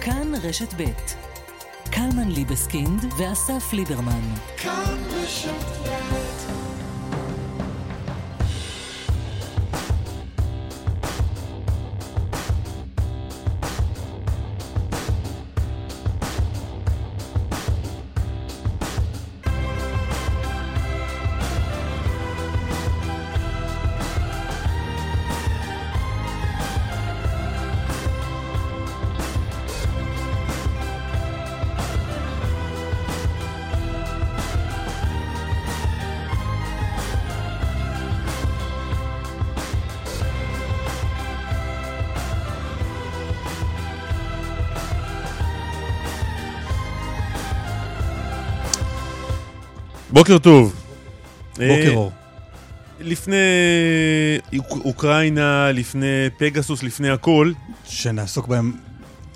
כאן רשת ב' קלמן ליבסקינד ואסף ליברמן. כאן רשת בוקר טוב. בוקר אור. לפני אוקראינה, לפני פגסוס, לפני הכל. שנעסוק בהם,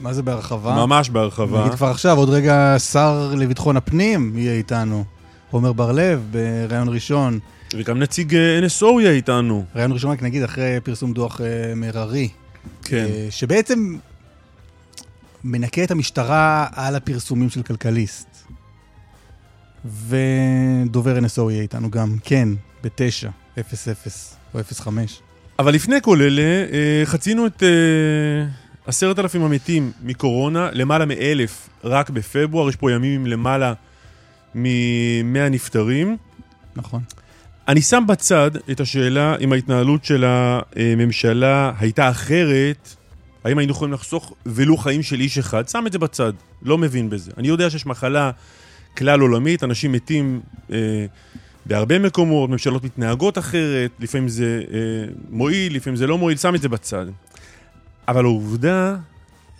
מה זה בהרחבה? ממש בהרחבה. נגיד כבר עכשיו, עוד רגע שר לביטחון הפנים יהיה איתנו. עומר בר-לב, בריאיון ראשון. וגם נציג NSO יהיה איתנו. ריאיון ראשון, רק נגיד, אחרי פרסום דוח מררי. כן. שבעצם מנקה את המשטרה על הפרסומים של כלכליסט. ודובר NSO יהיה איתנו גם, כן, ב-9, 00 או 05. אבל לפני כל אלה, אה, חצינו את אה, עשרת אלפים המתים מקורונה, למעלה מאלף רק בפברואר, יש פה ימים עם למעלה מ-100 נפטרים. נכון. אני שם בצד את השאלה אם ההתנהלות של הממשלה הייתה אחרת, האם היינו יכולים לחסוך ולו חיים של איש אחד, שם את זה בצד, לא מבין בזה. אני יודע שיש מחלה כלל עולמית, אנשים מתים אה, בהרבה מקומות, ממשלות מתנהגות אחרת, לפעמים זה אה, מועיל, לפעמים זה לא מועיל, שם את זה בצד. אבל העובדה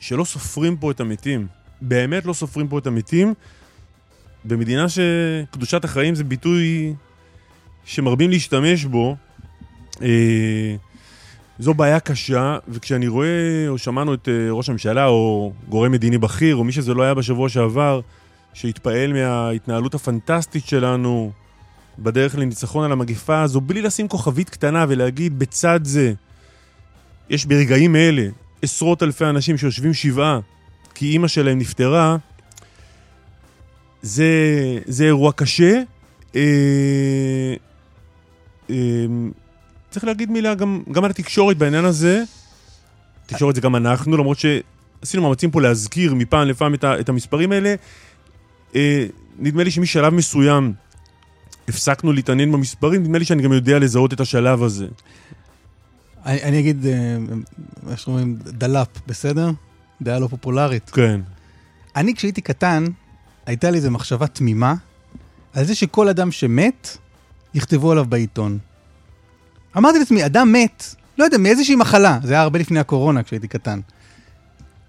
שלא סופרים פה את המתים, באמת לא סופרים פה את המתים, במדינה שקדושת החיים זה ביטוי שמרבים להשתמש בו, אה, זו בעיה קשה, וכשאני רואה, או שמענו את אה, ראש הממשלה, או גורם מדיני בכיר, או מי שזה לא היה בשבוע שעבר, שהתפעל מההתנהלות הפנטסטית שלנו בדרך לניצחון על המגפה הזו, בלי לשים כוכבית קטנה ולהגיד בצד זה, יש ברגעים אלה עשרות אלפי אנשים שיושבים שבעה כי אימא שלהם נפטרה, זה, זה אירוע קשה. אה, אה, צריך להגיד מילה גם, גם על התקשורת בעניין הזה. תקשורת זה גם אנחנו, למרות שעשינו מאמצים פה להזכיר מפעם לפעם את, ה, את המספרים האלה. אה, נדמה לי שמשלב מסוים הפסקנו להתעניין במספרים, נדמה לי שאני גם יודע לזהות את השלב הזה. אני, אני אגיד, אה, מה שאומרים, דלאפ, בסדר? דעה לא פופולרית. כן. אני, כשהייתי קטן, הייתה לי איזו מחשבה תמימה על זה שכל אדם שמת, יכתבו עליו בעיתון. אמרתי לעצמי, אדם מת, לא יודע, מאיזושהי מחלה, זה היה הרבה לפני הקורונה כשהייתי קטן.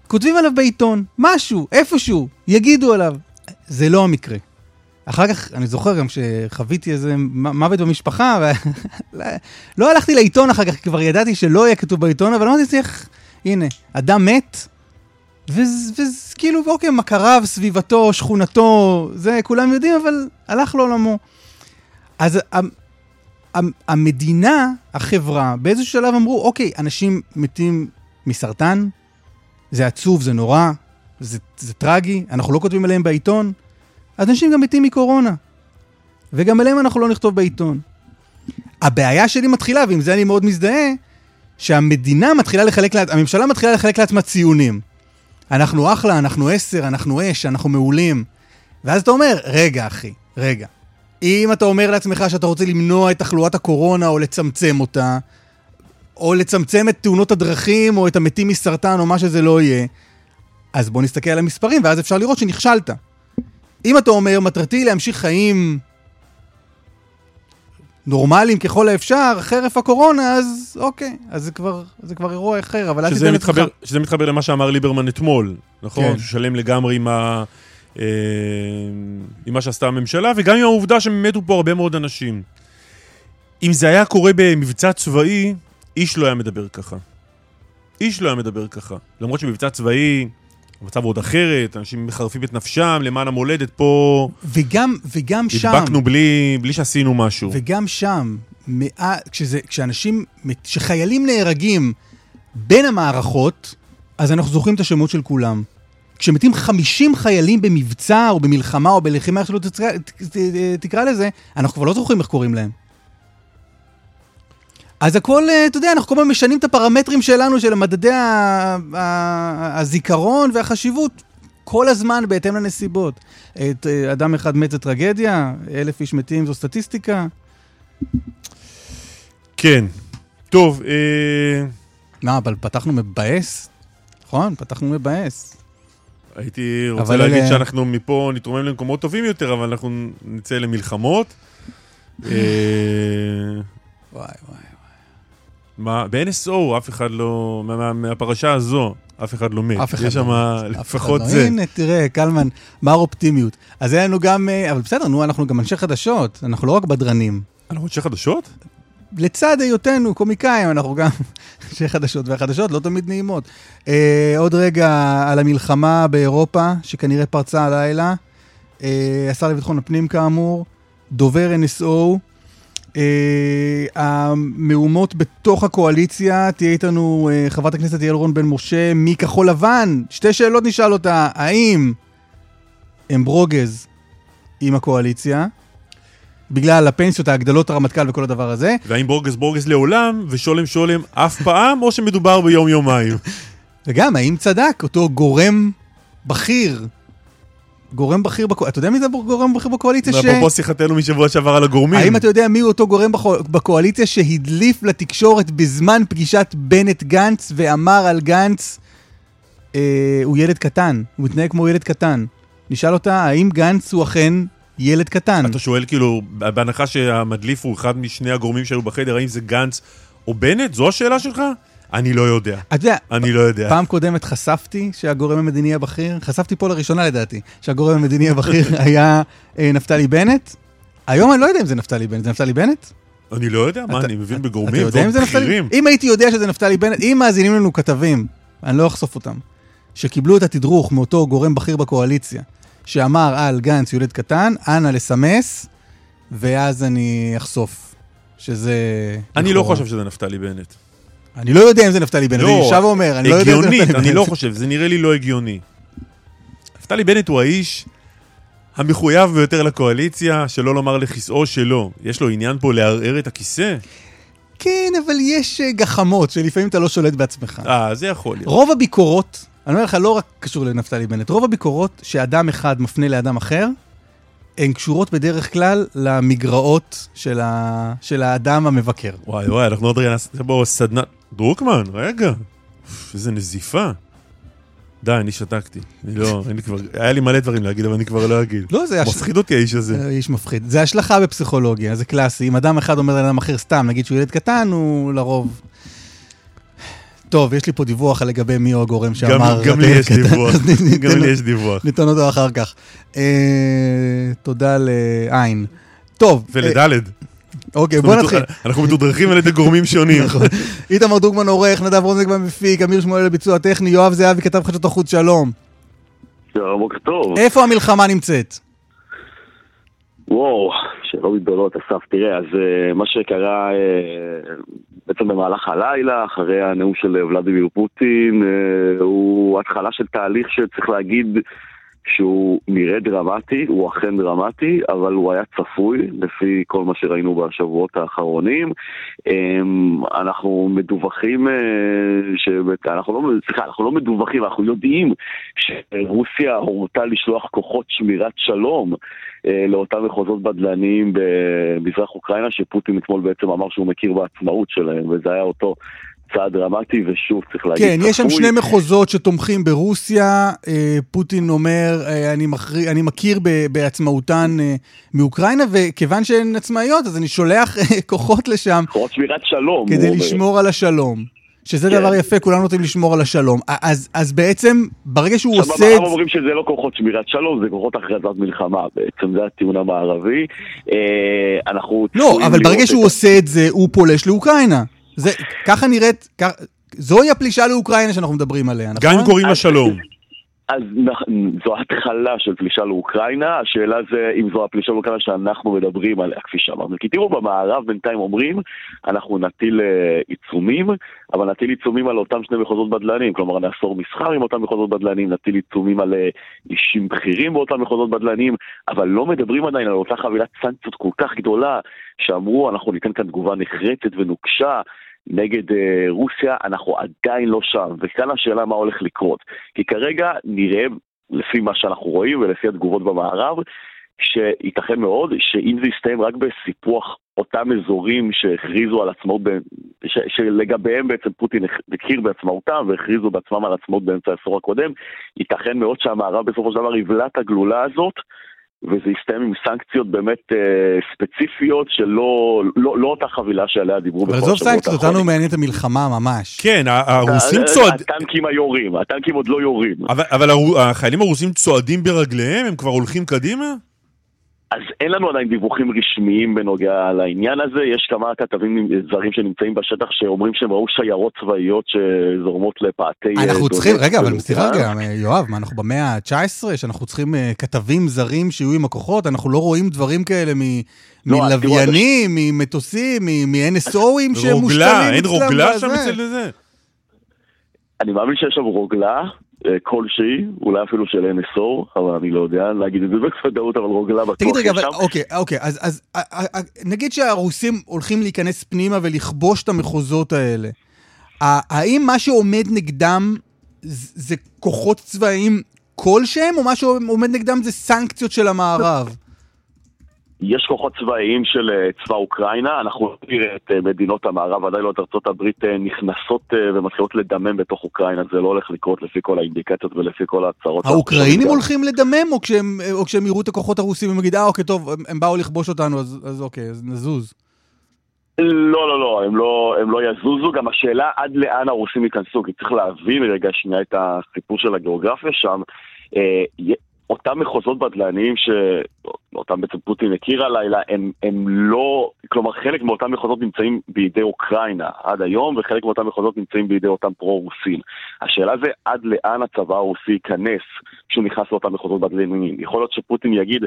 כותבים עליו בעיתון, משהו, איפשהו, יגידו עליו. זה לא המקרה. אחר כך, אני זוכר גם שחוויתי איזה מוות במשפחה, ולא הלכתי לעיתון אחר כך, כבר ידעתי שלא יהיה כתוב בעיתון, אבל אמרתי, צריך, הנה, אדם מת, וכאילו, אוקיי, מכריו, סביבתו, שכונתו, זה כולם יודעים, אבל הלך לעולמו. אז המדינה, החברה, באיזשהו שלב אמרו, אוקיי, אנשים מתים מסרטן, זה עצוב, זה נורא, זה, זה טרגי, אנחנו לא כותבים עליהם בעיתון, אז אנשים גם מתים מקורונה. וגם עליהם אנחנו לא נכתוב בעיתון. הבעיה שלי מתחילה, ועם זה אני מאוד מזדהה, שהמדינה מתחילה לחלק, הממשלה מתחילה לחלק לעצמה ציונים. אנחנו אחלה, אנחנו עשר, אנחנו אש, אנחנו מעולים. ואז אתה אומר, רגע אחי, רגע. אם אתה אומר לעצמך שאתה רוצה למנוע את תחלואת הקורונה או לצמצם אותה, או לצמצם את תאונות הדרכים או את המתים מסרטן או מה שזה לא יהיה, אז בוא נסתכל על המספרים, ואז אפשר לראות שנכשלת. אם אתה אומר, מטרתי להמשיך חיים נורמליים ככל האפשר, חרף הקורונה, אז אוקיי, אז זה כבר, זה כבר אירוע אחר, אבל אל תיתן מתחבר, לך... שזה מתחבר למה שאמר ליברמן אתמול, נכון? כן. ששלם לגמרי עם, ה, אה, עם מה שעשתה הממשלה, וגם עם העובדה שמתו פה הרבה מאוד אנשים. אם זה היה קורה במבצע צבאי, איש לא היה מדבר ככה. איש לא היה מדבר ככה. למרות שמבצע צבאי... המצב עוד אחרת, אנשים מחרפים את נפשם למען המולדת פה. וגם, וגם שם... הדבקנו בלי, בלי שעשינו משהו. וגם שם, מאה, כשזה, כשאנשים, כשחיילים נהרגים בין המערכות, אז אנחנו זוכרים את השמות של כולם. כשמתים 50 חיילים במבצע או במלחמה או בלחימה, איך שלא תקרא, תקרא לזה, אנחנו כבר לא זוכרים איך קוראים להם. אז הכל, אה, אתה יודע, אנחנו כל הזמן משנים את הפרמטרים שלנו, של מדדי הזיכרון והחשיבות, כל הזמן בהתאם לנסיבות. את אה, אדם אחד מת זה טרגדיה, אלף איש מתים זו סטטיסטיקה. כן. טוב, אה... מה, אבל פתחנו מבאס? נכון, פתחנו מבאס. הייתי רוצה להגיד אלה... שאנחנו מפה נתרומם למקומות טובים יותר, אבל אנחנו נצא למלחמות. אה, וואי, וואי. מה, ב-NSO אף אחד לא, מה, מהפרשה הזו, אף אחד לא מת. אף אחד לא. יש שם לפחות לא. זה. הנה, תראה, קלמן, מר אופטימיות. אז היה לנו גם, אה, אבל בסדר, נו, אנחנו גם אנשי חדשות, אנחנו לא רק בדרנים. אנחנו אנשי חדשות? לצד היותנו קומיקאים, אנחנו גם אנשי חדשות, והחדשות לא תמיד נעימות. אה, עוד רגע על המלחמה באירופה, שכנראה פרצה הלילה. אה, השר לביטחון הפנים כאמור, דובר NSO, המהומות בתוך הקואליציה, תהיה איתנו אה, חברת הכנסת יעל רון בן משה מכחול לבן. שתי שאלות נשאל אותה, האם הם ברוגז עם הקואליציה? בגלל הפנסיות, ההגדלות הרמטכ"ל וכל הדבר הזה. והאם בורגס בורגס לעולם ושולם שולם אף פעם, או שמדובר ביום-יומיים? וגם, האם צדק אותו גורם בכיר גורם בכיר בקואליציה, אתה יודע מי זה גורם בכיר בקואליציה ש... אפרופו שיחתנו משבוע שעבר על הגורמים. האם אתה יודע מי הוא אותו גורם בקואליציה שהדליף לתקשורת בזמן פגישת בנט-גנץ ואמר על גנץ, אה, הוא ילד קטן, הוא מתנהג כמו ילד קטן. נשאל אותה, האם גנץ הוא אכן ילד קטן? אתה שואל כאילו, בהנחה שהמדליף הוא אחד משני הגורמים שהיו בחדר, האם זה גנץ או בנט? זו השאלה שלך? אני לא יודע. אתה יודע, אני לא יודע. פעם קודמת חשפתי שהגורם המדיני הבכיר, חשפתי פה לראשונה לדעתי, שהגורם המדיני הבכיר היה אה, נפתלי בנט. היום אני לא יודע אם זה נפתלי בנט, זה נפתלי בנט? אני לא יודע, מה, אני מבין בגורמים ועוד בכירים. אם הייתי יודע שזה נפתלי בנט, אם מאזינים לנו כתבים, אני לא אחשוף אותם, שקיבלו את התדרוך מאותו גורם בכיר בקואליציה, שאמר על גנץ יולד קטן, אנא לסמס, ואז אני אחשוף שזה... אני לא חושב שזה נפתלי בנט. אני לא יודע אם זה נפתלי בנט, אני שב ואומר, אני לא יודע אם זה נפתלי בנט. אני לא חושב, זה נראה לי לא הגיוני. נפתלי בנט הוא האיש המחויב ביותר לקואליציה, שלא לומר לכיסאו שלו. יש לו עניין פה לערער את הכיסא? כן, אבל יש אה, גחמות שלפעמים אתה לא שולט בעצמך. אה, זה יכול להיות. רוב הביקורות, אני אומר לך, לא רק קשור לנפתלי בנט, רוב הביקורות שאדם אחד מפנה לאדם אחר, הן קשורות בדרך כלל למגרעות של, ה... של האדם המבקר. וואי וואי, אנחנו עוד רגע נעשה פה סדנה... דרוקמן, רגע. איזה נזיפה. די, אני שתקתי. אני לא, אני כבר, היה לי מלא דברים להגיד, אבל אני כבר לא אגיד. לא, זה... מפחיד אותי האיש הזה. איש מפחיד. זה השלכה בפסיכולוגיה, זה קלאסי. אם אדם אחד אומר לאדם אחר סתם, נגיד שהוא ילד קטן, הוא לרוב... טוב, יש לי פה דיווח לגבי מי הוא הגורם שאמר... גם לי יש דיווח, גם לי יש דיווח. ניתן אותו אחר כך. אה, תודה לעין. טוב. ולדלת. אוקיי, בוא נתחיל. אנחנו מתודרכים על ידי גורמים שונים. נכון. איתמר דוגמן עורך, נדב רוזנגמן מפיק, אמיר שמואל לביצוע טכני, יואב זהבי כתב חדשות החוץ, שלום. שלום, בוקר טוב. איפה המלחמה נמצאת? וואו, שאלות גדולות, אסף. תראה, אז uh, מה שקרה uh, בעצם במהלך הלילה, אחרי הנאום של ולדימיר פוטין, uh, הוא התחלה של תהליך שצריך להגיד שהוא נראה דרמטי, הוא אכן דרמטי, אבל הוא היה צפוי לפי כל מה שראינו בשבועות האחרונים. אמ, אנחנו מדווחים, אה, אנחנו לא, סליחה, אנחנו לא מדווחים, אנחנו יודעים שרוסיה הורתה לשלוח כוחות שמירת שלום אה, לאותם מחוזות בדלניים במזרח אוקראינה, שפוטין אתמול בעצם אמר שהוא מכיר בעצמאות שלהם, וזה היה אותו צעד דרמטי, ושוב, צריך להגיד... כן, יש שם שני מחוזות שתומכים ברוסיה. אה, פוטין אומר, אה, אני, מכר... אני מכיר בעצמאותן אה, מאוקראינה, וכיוון שהן עצמאיות, אז אני שולח כוחות לשם. כוחות שמירת שלום. כדי לשמור על השלום. שזה כן. דבר יפה, כולנו רוצים לשמור על השלום. אז, אז בעצם, ברגע שהוא עושה... עכשיו, במערב אומרים שזה לא כוחות שמירת שלום, זה כוחות הכרזת מלחמה בעצם, זה הטיעון המערבי. אה, אנחנו... לא, אבל ברגע שהוא את... עושה את זה, הוא פולש לאוקראינה. זה, ככה נראית, כ... זוהי הפלישה לאוקראינה שאנחנו מדברים עליה, נכון? גם אם קוראים לה שלום. אז זו התחלה של פלישה לאוקראינה, השאלה זה אם זו הפלישה לאוקראינה שאנחנו מדברים עליה, כפי שאמרנו. כי תראו, במערב בינתיים אומרים, אנחנו נטיל אה, עיצומים, אבל נטיל עיצומים על אותם שני מחוזות בדלנים, כלומר נאסור מסחר עם אותם מחוזות בדלנים, נטיל עיצומים על אה, אישים בכירים באותם מחוזות בדלנים, אבל לא מדברים עדיין על אותה חבילת סנקציות כל כך גדולה, שאמרו, אנחנו ניתן כאן תגובה נחרצת ונוקשה. נגד אה, רוסיה, אנחנו עדיין לא שם, וכאן השאלה מה הולך לקרות. כי כרגע נראה, לפי מה שאנחנו רואים ולפי התגובות במערב, שייתכן מאוד שאם זה יסתיים רק בסיפוח אותם אזורים שהכריזו על עצמאות, ש, שלגביהם בעצם פוטין הכיר בעצמאותם והכריזו בעצמם על עצמאות באמצע העשור הקודם, ייתכן מאוד שהמערב בסופו של דבר יבלע את הגלולה הזאת וזה יסתיים עם סנקציות באמת אה, ספציפיות שלא לא, לא אותה חבילה שעליה דיברו בכל שבועות האחרונים. אבל עזוב סנקציות, אותנו מעניינת המלחמה ממש. כן, הרוסים אה, צועדים... הטנקים היורים, הטנקים עוד לא יורים. אבל, אבל החיילים הרוסים צועדים ברגליהם? הם כבר הולכים קדימה? אז אין לנו עדיין דיווחים רשמיים בנוגע לעניין הזה, יש כמה כתבים זרים שנמצאים בשטח שאומרים שהם ראו שיירות צבאיות שזורמות לפאתי... אנחנו צריכים, רגע, אבל סליחה רגע, יואב, מה, אנחנו במאה ה-19, שאנחנו צריכים אה, כתבים זרים שיהיו עם הכוחות? אנחנו לא רואים דברים כאלה לא, מלוויינים, ממטוסים, מ-NSOים שמושתלים אצלם? רוגלה, אין רוגלה שם אצל זה? אני מאמין שיש שם רוגלה, אה, כלשהי, אולי אפילו של NSO, אבל אני לא יודע להגיד את זה בוודאות, אבל רוגלה בטוח תגיד רגע, אבל, אוקיי, אוקיי, אז, אז נגיד שהרוסים הולכים להיכנס פנימה ולכבוש את המחוזות האלה, האם מה שעומד נגדם זה כוחות צבאיים כלשהם, או מה שעומד נגדם זה סנקציות של המערב? יש כוחות צבאיים של אה, צבא אוקראינה, אנחנו לא נראה את אה, מדינות המערב, ודאי לא את ארצות הברית, אה, נכנסות ומתחילות לדמם בתוך אוקראינה, זה לא הולך לקרות לפי כל האינדיקציות ולפי כל ההצהרות. האוקראינים הולכים לדמם, או כשהם, או כשהם יראו את הכוחות הרוסים הם יגידו, אה אוקיי, טוב, הם באו לכבוש אותנו, אז, אז אוקיי, אז נזוז. לא, לא, לא, הם לא, הם לא יזוזו, גם השאלה עד לאן הרוסים ייכנסו, כי צריך להבין רגע שנייה את הסיפור של הגיאוגרפיה שם. אותם מחוזות בדלניים שאותם בעצם פוטין הכיר הלילה, הם, הם לא, כלומר חלק מאותם מחוזות נמצאים בידי אוקראינה עד היום, וחלק מאותם מחוזות נמצאים בידי אותם פרו-רוסים. השאלה זה עד לאן הצבא הרוסי ייכנס כשהוא נכנס לאותם מחוזות בדלניים. יכול להיות שפוטין יגיד,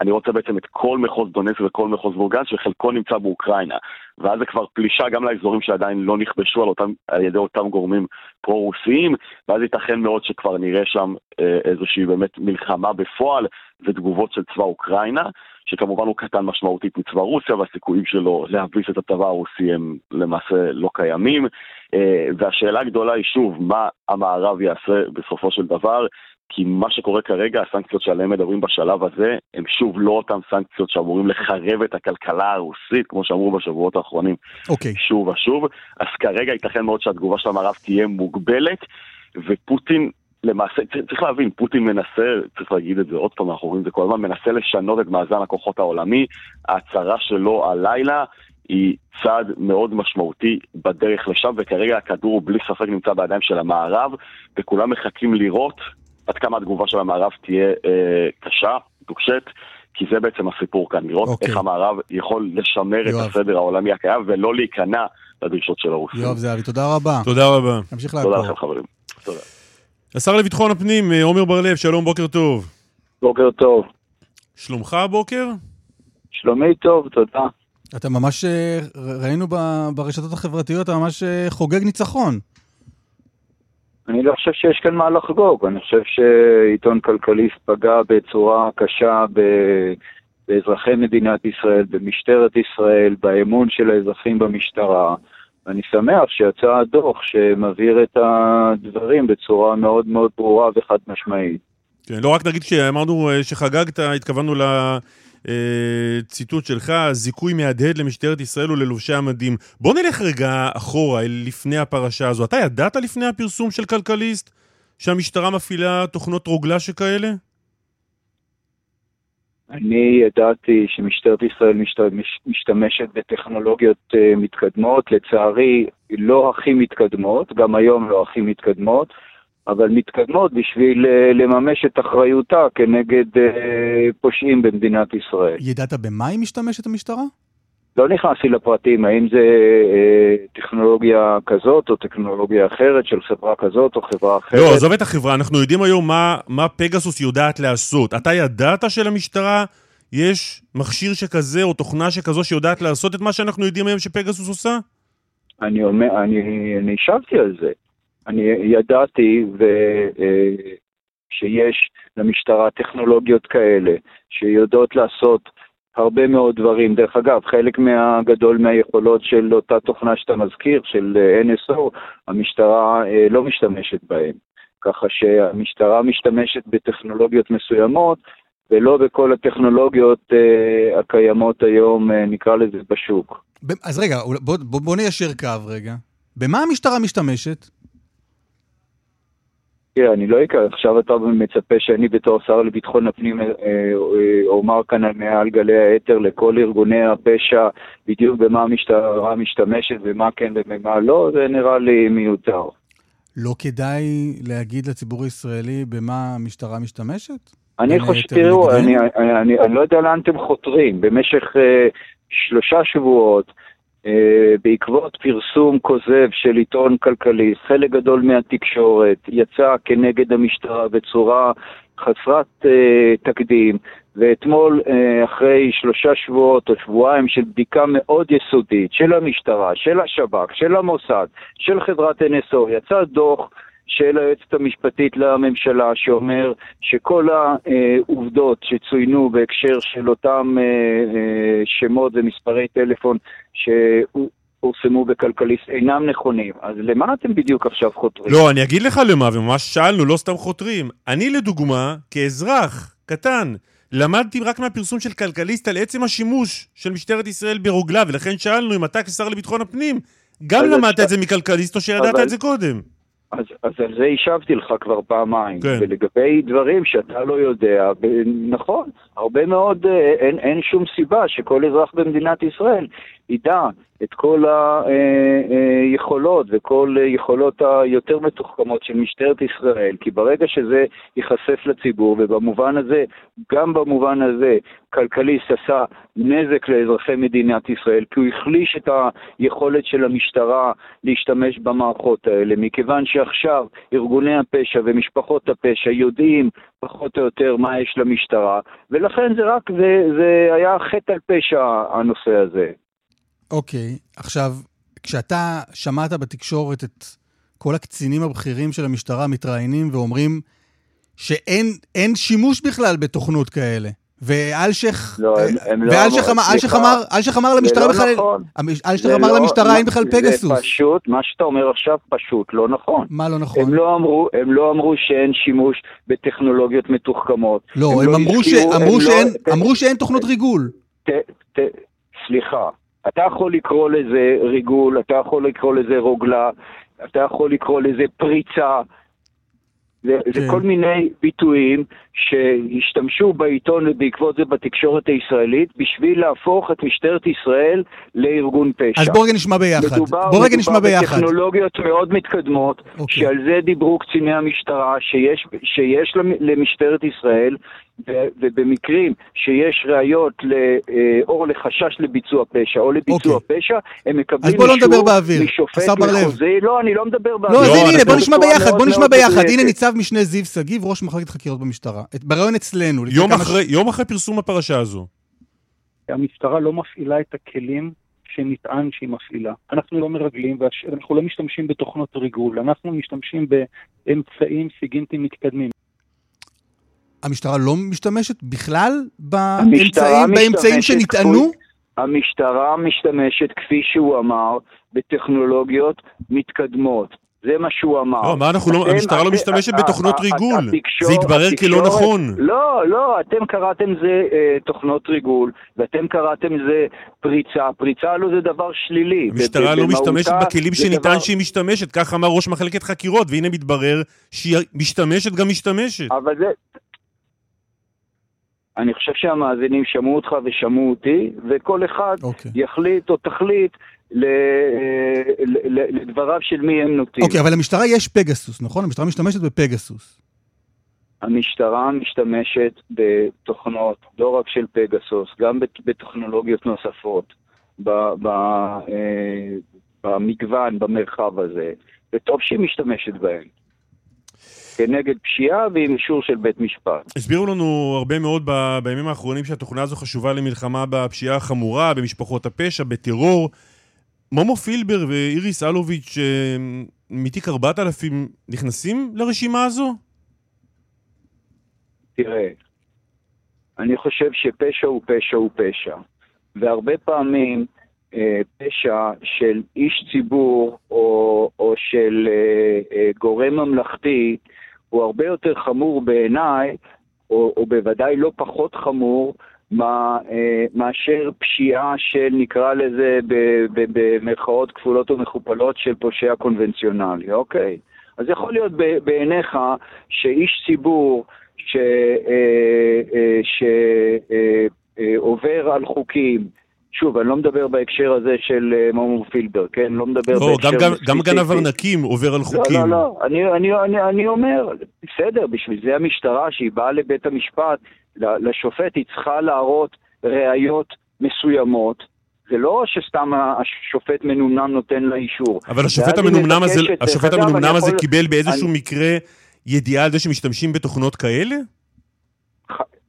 אני רוצה בעצם את כל מחוז דונס וכל מחוז ווגז, שחלקו נמצא באוקראינה. ואז זה כבר פלישה גם לאזורים שעדיין לא נכבשו על, אותם, על ידי אותם גורמים פרו-רוסיים, ואז ייתכן מאוד שכבר נראה שם אה, איזושהי באמת מלחמה בפועל ותגובות של צבא אוקראינה, שכמובן הוא קטן משמעותית מצבא רוסיה, והסיכויים שלו להביס את הצבא הרוסי הם למעשה לא קיימים. אה, והשאלה הגדולה היא שוב, מה המערב יעשה בסופו של דבר, כי מה שקורה כרגע, הסנקציות שעליהן מדברים בשלב הזה, הן שוב לא אותן סנקציות שאמורים לחרב את הכלכלה הרוסית, כמו שאמרו בשבועות האחרונים, okay. אוקיי. שוב ושוב. אז כרגע ייתכן מאוד שהתגובה של המערב תהיה מוגבלת, ופוטין למעשה, צריך להבין, פוטין מנסה, צריך להגיד את זה עוד פעם, אנחנו רואים את זה כל הזמן, מנסה לשנות את מאזן הכוחות העולמי. ההצהרה שלו הלילה היא צעד מאוד משמעותי בדרך לשם, וכרגע הכדור בלי ספק נמצא בידיים של המערב, וכולם מחכים לראות עד כמה התגובה של המערב תהיה אה, קשה, דוקשת, כי זה בעצם הסיפור כאן, לראות אוקיי. איך המערב יכול לשמר יואב. את הסדר העולמי הקיים ולא להיכנע לדרישות של הרוסים. יואב זהבי, תודה רבה. תודה רבה. תמשיך לעקוב. תודה לכם חברים. תודה. השר לביטחון הפנים, אה, עומר בר-לב, שלום, בוקר טוב. בוקר טוב. שלומך הבוקר? שלומי טוב, תודה. אתה ממש, אה, ראינו ברשתות החברתיות, אתה ממש אה, חוגג ניצחון. אני לא חושב שיש כאן מה לחגוג, אני חושב שעיתון כלכליסט פגע בצורה קשה ב... באזרחי מדינת ישראל, במשטרת ישראל, באמון של האזרחים במשטרה. ואני שמח שיצא הדוח שמבהיר את הדברים בצורה מאוד מאוד ברורה וחד משמעית. כן, לא רק נגיד שאמרנו אה, שחגגת, התכוונו לציטוט שלך, זיכוי מהדהד למשטרת ישראל וללובשי המדים. בוא נלך רגע אחורה, לפני הפרשה הזו. אתה ידעת לפני הפרסום של כלכליסט שהמשטרה מפעילה תוכנות רוגלה שכאלה? אני ידעתי שמשטרת ישראל משתמשת בטכנולוגיות אה, מתקדמות, לצערי לא הכי מתקדמות, גם היום לא הכי מתקדמות, אבל מתקדמות בשביל אה, לממש את אחריותה כנגד אה, פושעים במדינת ישראל. ידעת במה היא משתמשת המשטרה? לא נכנסתי לפרטים, האם זה אה, טכנולוגיה כזאת או טכנולוגיה אחרת של חברה כזאת או חברה אחרת. לא, עזוב את החברה, אנחנו יודעים היום מה, מה פגסוס יודעת לעשות. אתה ידעת שלמשטרה יש מכשיר שכזה או תוכנה שכזו שיודעת לעשות את מה שאנחנו יודעים היום שפגסוס עושה? אני אומר, אני, אני השבתי על זה. אני ידעתי ו, אה, שיש למשטרה טכנולוגיות כאלה שיודעות לעשות הרבה מאוד דברים. דרך אגב, חלק מהגדול מהיכולות של אותה תוכנה שאתה מזכיר, של אה, NSO, המשטרה אה, לא משתמשת בהם. ככה שהמשטרה משתמשת בטכנולוגיות מסוימות, ולא בכל הטכנולוגיות הקיימות היום, נקרא לזה, בשוק. אז רגע, בוא, בוא, בוא ניישר קו רגע. במה המשטרה משתמשת? תראה, אני לא אקרא, עכשיו אתה מצפה שאני בתור שר לביטחון הפנים אה, אה, אומר כאן על מעל גלי האתר לכל ארגוני הפשע בדיוק במה המשטרה משתמשת ומה כן ומה לא, זה נראה לי מיותר. לא כדאי להגיד לציבור הישראלי במה המשטרה משתמשת? אני חושב, תראו, אני, אני, אני, אני לא יודע לאן אתם חותרים. במשך uh, שלושה שבועות, בעקבות פרסום כוזב של עיתון כלכלי, חלק גדול מהתקשורת יצא כנגד המשטרה בצורה חסרת uh, תקדים, ואתמול, uh, אחרי שלושה שבועות או שבועיים של בדיקה מאוד יסודית של המשטרה, של השב"כ, של המוסד, של חברת NSO, יצא דוח של היועצת המשפטית לממשלה, שאומר שכל העובדות שצוינו בהקשר של אותם אה, אה, שמות ומספרי טלפון שפורסמו בכלכליסט אינם נכונים. אז למה אתם בדיוק עכשיו חותרים? לא, אני אגיד לך למה, וממש שאלנו, לא סתם חותרים. אני לדוגמה, כאזרח קטן, למדתי רק מהפרסום של כלכליסט על עצם השימוש של משטרת ישראל ברוגלה, ולכן שאלנו אם אתה כשר לביטחון הפנים, גם למדת את זה מכלכליסט או שידעת את זה קודם. אז, אז על זה השבתי לך כבר פעמיים. כן. ולגבי דברים שאתה לא יודע, נכון, הרבה מאוד, אה, אין, אין שום סיבה שכל אזרח במדינת ישראל ידע את כל היכולות וכל יכולות היותר מתוחכמות של משטרת ישראל, כי ברגע שזה ייחשף לציבור, ובמובן הזה, גם במובן הזה, כלכליסט עשה נזק לאזרחי מדינת ישראל, כי הוא החליש את היכולת של המשטרה להשתמש במערכות האלה, מכיוון שעכשיו ארגוני הפשע ומשפחות הפשע יודעים פחות או יותר מה יש למשטרה, ולכן זה רק, זה, זה היה חטא על פשע הנושא הזה. אוקיי, okay, עכשיו, כשאתה שמעת בתקשורת את כל הקצינים הבכירים של המשטרה מתראיינים ואומרים שאין שימוש בכלל בתוכנות כאלה, ואלשיך, לא, הם, הם לא אמר, אלשיך אמר, למשטרה לא בכלל, נכון. אלשיך אמר לא, למשטרה אין בכלל פגסוס. זה פשוט, מה שאתה אומר עכשיו פשוט לא נכון. מה לא נכון? הם לא אמרו, הם לא אמרו שאין שימוש בטכנולוגיות מתוחכמות. לא, הם, הם לא אמרו, ש, אמרו, שאין, אמרו שאין תוכנות ריגול. ת, ת, סליחה, אתה יכול לקרוא לזה ריגול, אתה יכול לקרוא לזה רוגלה, אתה יכול לקרוא לזה פריצה. זה, כן. זה כל מיני ביטויים שהשתמשו בעיתון ובעקבות זה בתקשורת הישראלית בשביל להפוך את משטרת ישראל לארגון פשע. אז בוא רגע נשמע ביחד. מדובר, בוא רגע נשמע ביחד. מדובר בטכנולוגיות מאוד מתקדמות, אוקיי. שעל זה דיברו קציני המשטרה, שיש, שיש למשטרת ישראל ובמקרים שיש ראיות אה, או לחשש לביצוע פשע או לביצוע אוקיי. פשע, הם מקבלים אישור משופט מחוזי. לא, אני לא מדבר באוויר. לא, אז הנה, בוא נשמע ביחד, בוא נשמע ביחד. הנה ניצב משנה זיו שגיב, ראש מחלקת חקירות במשטרה. בריאיון אצלנו. יום אחרי, יום אחרי פרסום הפרשה הזו. המשטרה לא מפעילה את הכלים שנטען שהיא מפעילה. אנחנו לא מרגלים ואנחנו לא משתמשים בתוכנות ריגול, אנחנו משתמשים באמצעים סיגינטיים מתקדמים. המשטרה לא משתמשת בכלל באמצעים, באמצעים שנטענו? המשטרה משתמשת, כפי שהוא אמר, בטכנולוגיות מתקדמות. זה מה שהוא אמר. לא, מה אנחנו לא, המשטרה לא משתמשת בתוכנות ריגול. זה התברר כלא נכון. לא, לא, אתם קראתם זה אה, תוכנות ריגול, ואתם קראתם זה פריצה. פריצה לא זה דבר שלילי. המשטרה לא משתמשת בכלים שניתן שהיא משתמשת, כך אמר ראש מחלקת חקירות, והנה מתברר שהיא משתמשת גם משתמשת. אבל זה, אני חושב שהמאזינים שמעו אותך ושמעו אותי, וכל אחד okay. אוקיי. יחליט או תחליט לדבריו של מי הם נוטים. אוקיי, okay, אבל למשטרה יש פגסוס, נכון? המשטרה משתמשת בפגסוס. המשטרה משתמשת בתוכנות, לא רק של פגסוס, גם בטכנולוגיות נוספות. ב, ב, אה, במגוון, במרחב הזה, וטוב שהיא משתמשת בהם. כנגד פשיעה ועם אישור של בית משפט. הסבירו לנו הרבה מאוד ב, בימים האחרונים שהתוכנה הזו חשובה למלחמה בפשיעה החמורה, במשפחות הפשע, בטרור. מומו פילבר ואיריס אלוביץ' אה, מתיק 4000 נכנסים לרשימה הזו? תראה, אני חושב שפשע הוא פשע הוא פשע. והרבה פעמים אה, פשע של איש ציבור או, או של אה, אה, גורם ממלכתי הוא הרבה יותר חמור בעיניי, או, או בוודאי לא פחות חמור, מה, אה, מאשר פשיעה של, נקרא לזה במרכאות כפולות ומכופלות, של פושע קונבנציונלי, אוקיי? אז יכול להיות בעיניך שאיש ציבור שעובר אה, אה, על חוקים, שוב, אני לא מדבר בהקשר הזה של uh, מומו פילבר, כן? לא מדבר לא, בהקשר... גם, גם גנב ארנקים עובר על חוקים. לא, לא, לא. אני, אני, אני, אני אומר, בסדר, בשביל זה המשטרה, שהיא באה לבית המשפט, לשופט, היא צריכה להראות ראיות מסוימות. זה לא שסתם השופט מנומנם נותן לה אישור. אבל השופט המנומנם הזה, השופט המנומנם הזה קיבל באיזשהו אני... מקרה ידיעה על זה שמשתמשים בתוכנות כאלה?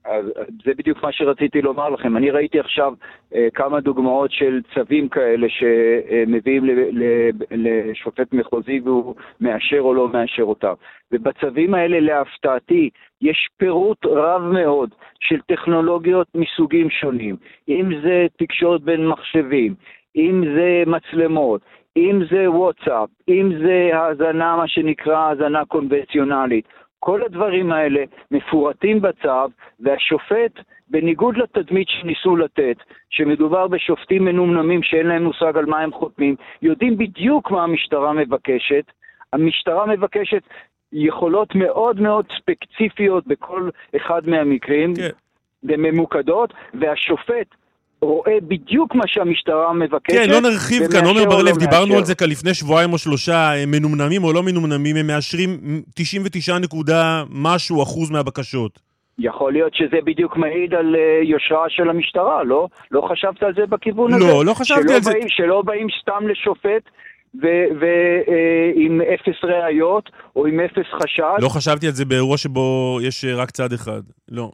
אז זה בדיוק מה שרציתי לומר לכם. אני ראיתי עכשיו אה, כמה דוגמאות של צווים כאלה שמביאים לשופט מחוזי והוא מאשר או לא מאשר אותם. ובצווים האלה, להפתעתי, יש פירוט רב מאוד של טכנולוגיות מסוגים שונים. אם זה תקשורת בין מחשבים, אם זה מצלמות, אם זה וואטסאפ, אם זה האזנה, מה שנקרא האזנה קונבנציונלית. כל הדברים האלה מפורטים בצו, והשופט, בניגוד לתדמית שניסו לתת, שמדובר בשופטים מנומנמים שאין להם מושג על מה הם חותמים, יודעים בדיוק מה המשטרה מבקשת. המשטרה מבקשת יכולות מאוד מאוד ספציפיות בכל אחד מהמקרים, כן. וממוקדות, והשופט רואה בדיוק מה שהמשטרה מבקשת. כן, לא נרחיב כאן, עומר בר-לב, לא דיברנו על זה כאן לפני שבועיים או שלושה, מנומנמים או לא מנומנמים, הם מאשרים 99 נקודה משהו אחוז מהבקשות. יכול להיות שזה בדיק מעיד על uh, יושרה של המשטרה, לא? לא חשבת על זה בכיוון לא, הזה? לא, לא חשבתי על זה. באים, שלא באים סתם לשופט ועם uh, אפס ראיות או עם אפס חשד. לא חשבתי על זה באירוע שבו יש uh, רק צד אחד, לא.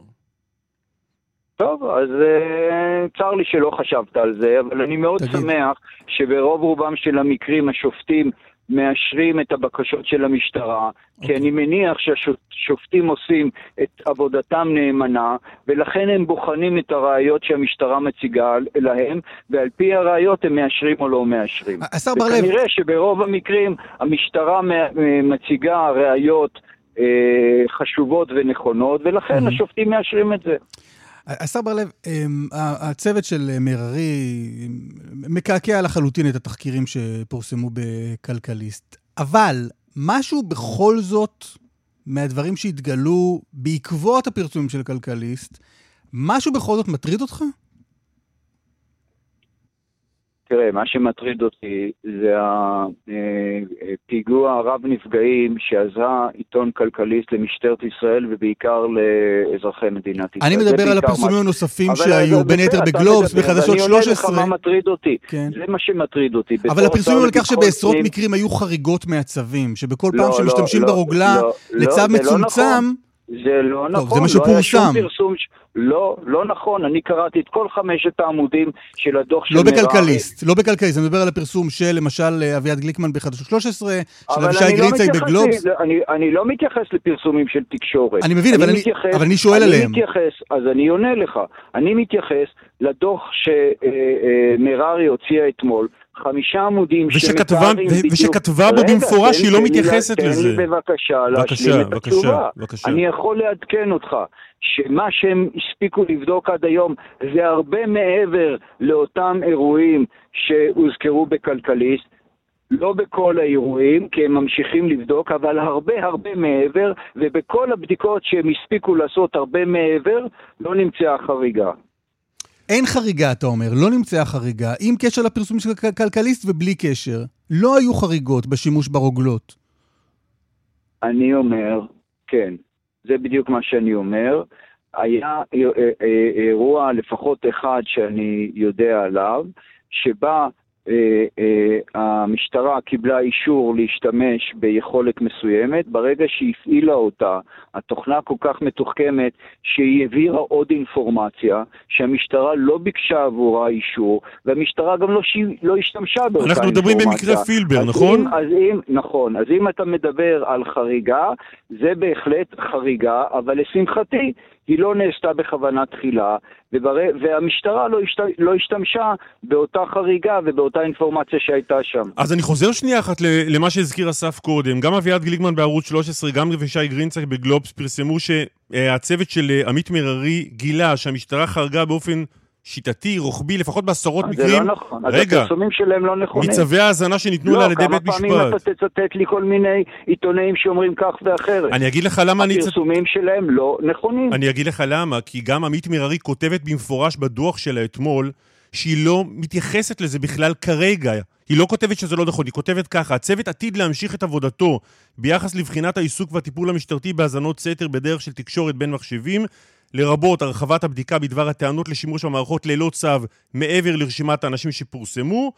טוב, אז uh, צר לי שלא חשבת על זה, אבל אני מאוד תגיד. שמח שברוב רובם של המקרים השופטים מאשרים את הבקשות של המשטרה, okay. כי אוקיי. אני מניח שהשופטים עושים את עבודתם נאמנה, ולכן הם בוחנים את הראיות שהמשטרה מציגה להם, ועל פי הראיות הם מאשרים או לא מאשרים. השר בר לב... וכנראה שברוב המקרים המשטרה מציגה ראיות אה, חשובות ונכונות, ולכן mm-hmm. השופטים מאשרים את זה. השר בר-לב, אמ, הצוות של מררי מקעקע לחלוטין את התחקירים שפורסמו בכלכליסט, אבל משהו בכל זאת מהדברים שהתגלו בעקבות הפרסומים של כלכליסט, משהו בכל זאת מטריד אותך? תראה, מה שמטריד אותי זה הפיגוע הרב נפגעים שעזרה עיתון כלכליסט למשטרת ישראל ובעיקר לאזרחי מדינת ישראל. אני מדבר על הפרסומים הנוספים שהיו, בין היתר בגלובס, בחדשות 13. אני עונה לך מה מטריד אותי, כן. זה מה שמטריד אותי. אבל הפרסומים על כך שבעשרות מקרים היו חריגות מהצווים, שבכל פעם לא, שמשתמשים לא, ברוגלה לא, לצו לא מצומצם... זה לא נכון. טוב, זה מה שפורסם. לא לא, לא נכון. אני קראתי את כל חמשת העמודים של הדוח של לא בכלכליסט, לא בכלכליסט. אני מדבר על הפרסום של למשל אביעד גליקמן בחדשות 13, של אבישי לא גרינצייג בגלובס. אני, אני לא מתייחס לפרסומים של תקשורת. אני מבין, אני אבל, מתייחס, אני, אבל אני שואל אני עליהם. מתייחס, אז אני עונה לך. אני מתייחס לדוח שמררי הוציאה אתמול. חמישה עמודים ושכתבה, בדיוק... ושכתבה בו במפורש שהיא לא מתייחסת לה, לזה. תן לי בבקשה להשלים את התשובה. בבקשה. אני יכול לעדכן אותך שמה שהם הספיקו לבדוק עד היום זה הרבה מעבר לאותם אירועים שהוזכרו בכלכליסט. לא בכל האירועים, כי הם ממשיכים לבדוק, אבל הרבה הרבה מעבר, ובכל הבדיקות שהם הספיקו לעשות הרבה מעבר, לא נמצאה חריגה. אין חריגה, אתה אומר, לא נמצאה חריגה, עם קשר לפרסום של כלכליסט ובלי קשר. לא היו חריגות בשימוש ברוגלות. אני אומר, כן, זה בדיוק מה שאני אומר. היה אה, אה, אה, אירוע לפחות אחד שאני יודע עליו, שבה המשטרה קיבלה אישור להשתמש ביכולת מסוימת, ברגע שהפעילה אותה, התוכנה כל כך מתוחכמת שהיא העבירה עוד אינפורמציה, שהמשטרה לא ביקשה עבורה אישור, והמשטרה גם לא, ש... לא השתמשה באותה אנחנו אינפורמציה. מדברים במקרה פילבר, אז נכון? אם, אז אם, נכון, אז אם אתה מדבר על חריגה, זה בהחלט חריגה, אבל לשמחתי, היא לא נעשתה בכוונה תחילה, ובר... והמשטרה לא, השת... לא השתמשה באותה חריגה ובאותה אינפורמציה שהייתה שם. אז אני חוזר שנייה אחת למה שהזכיר אסף קודם. גם אביעד גליקמן בערוץ 13, גם רבישי גרינצק בגלובס פרסמו שהצוות של אה, עמית מררי גילה שהמשטרה חרגה באופן שיטתי, רוחבי, לפחות בעשרות מקרים. זה לא נכון. רגע. אז הפרסומים שלהם לא נכונים. מצווי האזנה שניתנו לא, לה על ידי בית משפט. לא, כמה פעמים אתה תצטט לי כל מיני עיתונאים שאומרים כך ואחרת. אני אגיד לך למה אני... הפרסומים שלהם לא נכונים. אני אגיד לך למה, כי גם עמית מררי כותבת במפורש בדוח שלה אתמול, שהיא לא מתייחסת לזה בכלל כרגע. היא לא כותבת שזה לא נכון, היא כותבת ככה: הצוות עתיד להמשיך את עבודתו ביחס לבחינת העיסוק והטיפול המשטרתי בהאזנות סתר בדרך של תקשורת בין מחשבים, לרבות הרחבת הבדיקה בדבר הטענות לשימוש במערכות ללא צו מעבר לרשימת האנשים שפורסמו.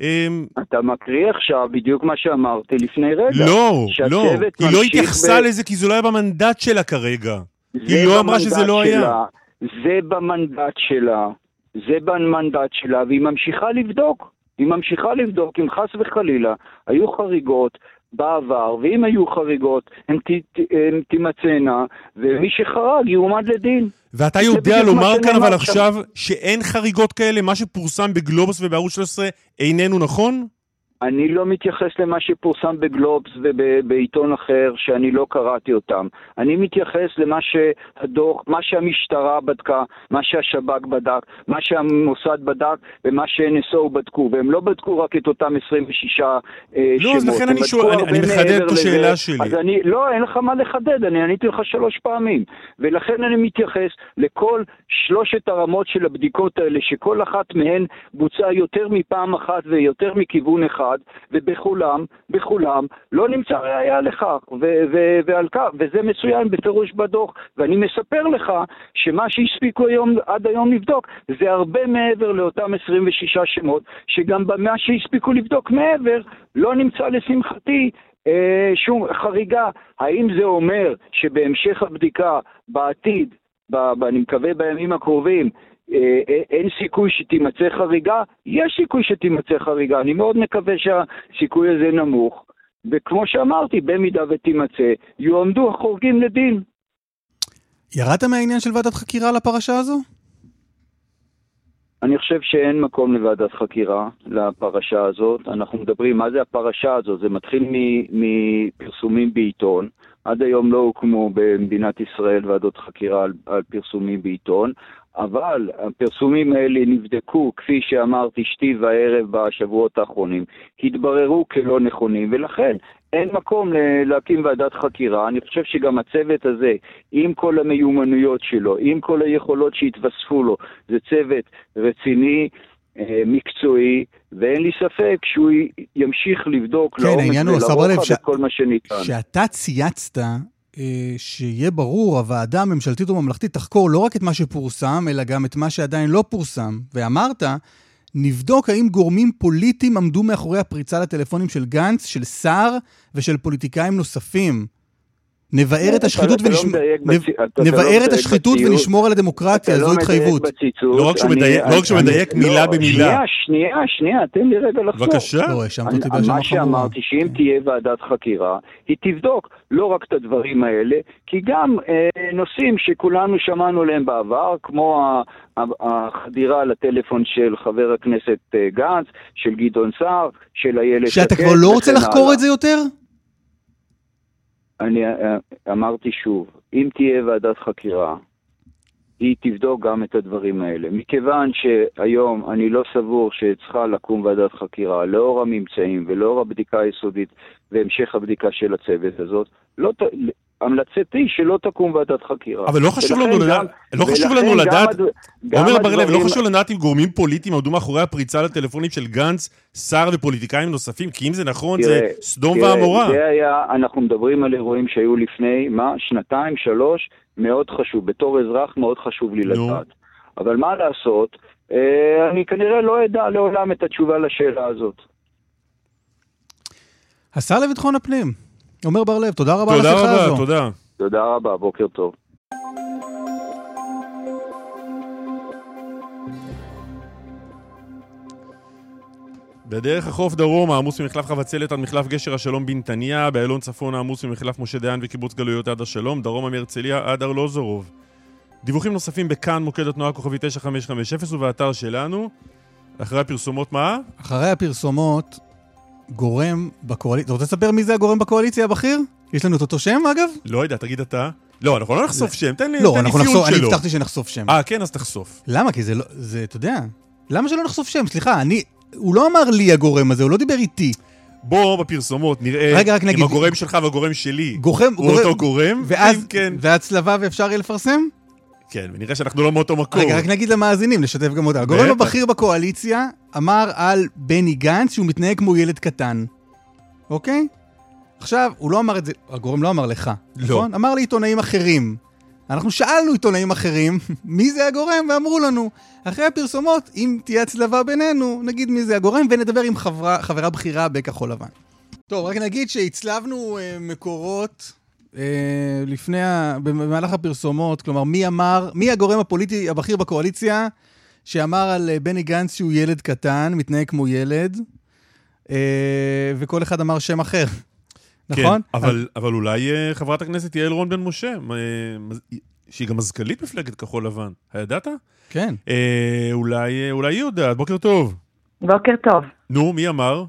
אמ, אתה מקריא עכשיו בדיוק מה שאמרתי לפני רגע. לא, לא, היא לא התייחסה ב... לזה כי זה לא היה במנדט שלה כרגע. היא לא אמרה שזה לא שלה, היה. זה במנדט שלה, זה במנדט שלה, והיא ממשיכה לבדוק. היא ממשיכה לבדוק אם חס וחלילה היו חריגות בעבר, ואם היו חריגות, הן תימצאנה, ומי שחרג יועמד לדין. ואתה יודע לומר כאן אבל עכשיו שאין חריגות כאלה? מה שפורסם בגלובוס ובערוץ 13 איננו נכון? אני לא מתייחס למה שפורסם בגלובס ובעיתון אחר שאני לא קראתי אותם. אני מתייחס למה שהדוח, מה שהמשטרה בדקה, מה שהשב"כ בדק, מה שהמוסד בדק ומה ש-NSO בדקו. והם לא בדקו רק את אותם 26 אה, לא, אז לכן אני שואל, אני, אני מחדד את השאלה שלי. אז אני, לא, אין לך מה לחדד, אני עניתי לך שלוש פעמים. ולכן אני מתייחס לכל שלושת הרמות של הבדיקות האלה, שכל אחת מהן בוצעה יותר מפעם אחת ויותר מכיוון אחד. אחד, ובכולם, בכולם, לא נמצא ראייה לכך, ו- ו- ועל כך, וזה מצוין בפירוש בדוח, ואני מספר לך שמה שהספיקו היום, עד היום לבדוק, זה הרבה מעבר לאותם 26 שמות, שגם במה שהספיקו לבדוק מעבר, לא נמצא לשמחתי אה, שום חריגה. האם זה אומר שבהמשך הבדיקה בעתיד, ב- אני מקווה בימים הקרובים, אין סיכוי שתימצא חריגה, יש סיכוי שתימצא חריגה, אני מאוד מקווה שהסיכוי הזה נמוך, וכמו שאמרתי, במידה ותימצא, יועמדו החורגים לדין. ירדת מהעניין של ועדת חקירה לפרשה הזו? אני חושב שאין מקום לוועדת חקירה לפרשה הזאת. אנחנו מדברים, מה זה הפרשה הזאת? זה מתחיל מפרסומים בעיתון. עד היום לא הוקמו במדינת ישראל ועדות חקירה על, על פרסומים בעיתון. אבל הפרסומים האלה נבדקו, כפי שאמרתי, שתי וערב בשבועות האחרונים, התבררו כלא נכונים, ולכן אין מקום להקים ועדת חקירה. אני חושב שגם הצוות הזה, עם כל המיומנויות שלו, עם כל היכולות שהתווספו לו, זה צוות רציני, מקצועי, ואין לי ספק שהוא ימשיך לבדוק כן, לעומק ולרוחב ש... את כל מה שניתן. שאתה צייצת אה, שיהיה ברור, הוועדה הממשלתית וממלכתית תחקור לא רק את מה שפורסם, אלא גם את מה שעדיין לא פורסם. ואמרת, נבדוק האם גורמים פוליטיים עמדו מאחורי הפריצה לטלפונים של גנץ, של סער ושל פוליטיקאים נוספים. נבער את השחיתות נבער את השחיתות ונשמור על הדמוקרטיה, זו התחייבות. לא רק שהוא מדייק לא מילה במילה. שנייה, שנייה, שנייה, תן לי רגע לחזור. בבקשה. לא, האשמת אותי בהאשמה חמורה. מה שאמרתי, שאם תהיה ועדת חקירה, היא תבדוק לא רק את הדברים האלה, כי גם אה, נושאים שכולנו שמענו עליהם בעבר, כמו החדירה לטלפון של חבר הכנסת אה, גנץ, של גדעון סער, של איילת שקד. שאתה כבר לא רוצה לחקור את זה יותר? אני אה, אמרתי שוב, אם תהיה ועדת חקירה, היא תבדוק גם את הדברים האלה. מכיוון שהיום אני לא סבור שצריכה לקום ועדת חקירה, לאור הממצאים ולאור הבדיקה היסודית והמשך הבדיקה של הצוות הזאת, לא, המלצתי שלא תקום ועדת חקירה. אבל לא חשוב לנו לדעת, לא חשוב לנו לדעת, עומר בר לב, לא חשוב לדעת אם גורמים פוליטיים עמדו מאחורי הפריצה לטלפונים של גנץ, סער ופוליטיקאים נוספים, כי אם זה נכון, זה סדום ועמורה. זה היה, אנחנו מדברים על אירועים שהיו לפני, מה, שנתיים, שלוש, מאוד חשוב. בתור אזרח מאוד חשוב לי לדעת. אבל מה לעשות אה, אני כנראה לא אדע לעולם את התשובה לשאלה הזאת. השר לביטחון הפנים, עמר בר-לב, תודה רבה על השיחה תודה הזו. רבה, תודה. תודה רבה, בוקר טוב. בדרך החוף דרום העמוס ממחלף חבצלת עד מחלף גשר השלום בנתניה, באיילון צפון העמוס ממחלף משה דיין וקיבוץ גלויות עד השלום, דרומה מהרצליה עד ארלוזורוב. דיווחים נוספים בכאן מוקד התנועה כוכבי 9550 ובאתר שלנו. אחרי הפרסומות מה? אחרי הפרסומות, גורם בקואליציה, אתה רוצה לספר מי זה הגורם בקואליציה הבכיר? יש לנו את אותו שם אגב? לא יודע, תגיד אתה. לא, אנחנו לא נחשוף שם, תן לי לא, ציון נחשוף, אני שלו. הבטחתי שנחשוף שם. אה, כן, אז תחשוף. למה? כי זה לא, זה, אתה יודע, למה שלא נחשוף שם? סליחה, אני, הוא לא אמר לי הגורם הזה, הוא לא דיבר איתי. בוא בפרסומות נראה רגע, רק נגיד- אם הגורם שלך והגורם שלי גורם, הוא אותו גורם, ואז, כן, והצלבה ואפשר יהיה לפרסם? כן, ונראה שאנחנו לא מאותו מקום. רגע, רק נגיד למאזינים, נשתף גם אותם. הגורם. הבכיר בקואליציה אמר על בני גנץ שהוא מתנהג כמו ילד קטן, אוקיי? עכשיו, הוא לא אמר את זה, הגורם לא אמר לך, לא. נכון? אמר לעיתונאים אחרים. אנחנו שאלנו עיתונאים אחרים, מי זה הגורם, ואמרו לנו, אחרי הפרסומות, אם תהיה הצלבה בינינו, נגיד מי זה הגורם, ונדבר עם חברה, חברה בכירה בכחול לבן. טוב, רק נגיד שהצלבנו אה, מקורות לפני, ה... במהלך הפרסומות, כלומר, מי אמר, מי הגורם הפוליטי הבכיר בקואליציה שאמר על אה, בני גנץ שהוא ילד קטן, מתנהג כמו ילד, אה, וכל אחד אמר שם אחר. נכון? כן, אבל, אבל אולי אה, חברת הכנסת יעל רון בן משה, אה, שהיא גם מזכ"לית מפלגת כחול לבן, הידעת? כן. אה, אולי, אה, אולי היא יודעת, בוקר טוב. בוקר טוב. נו, מי אמר?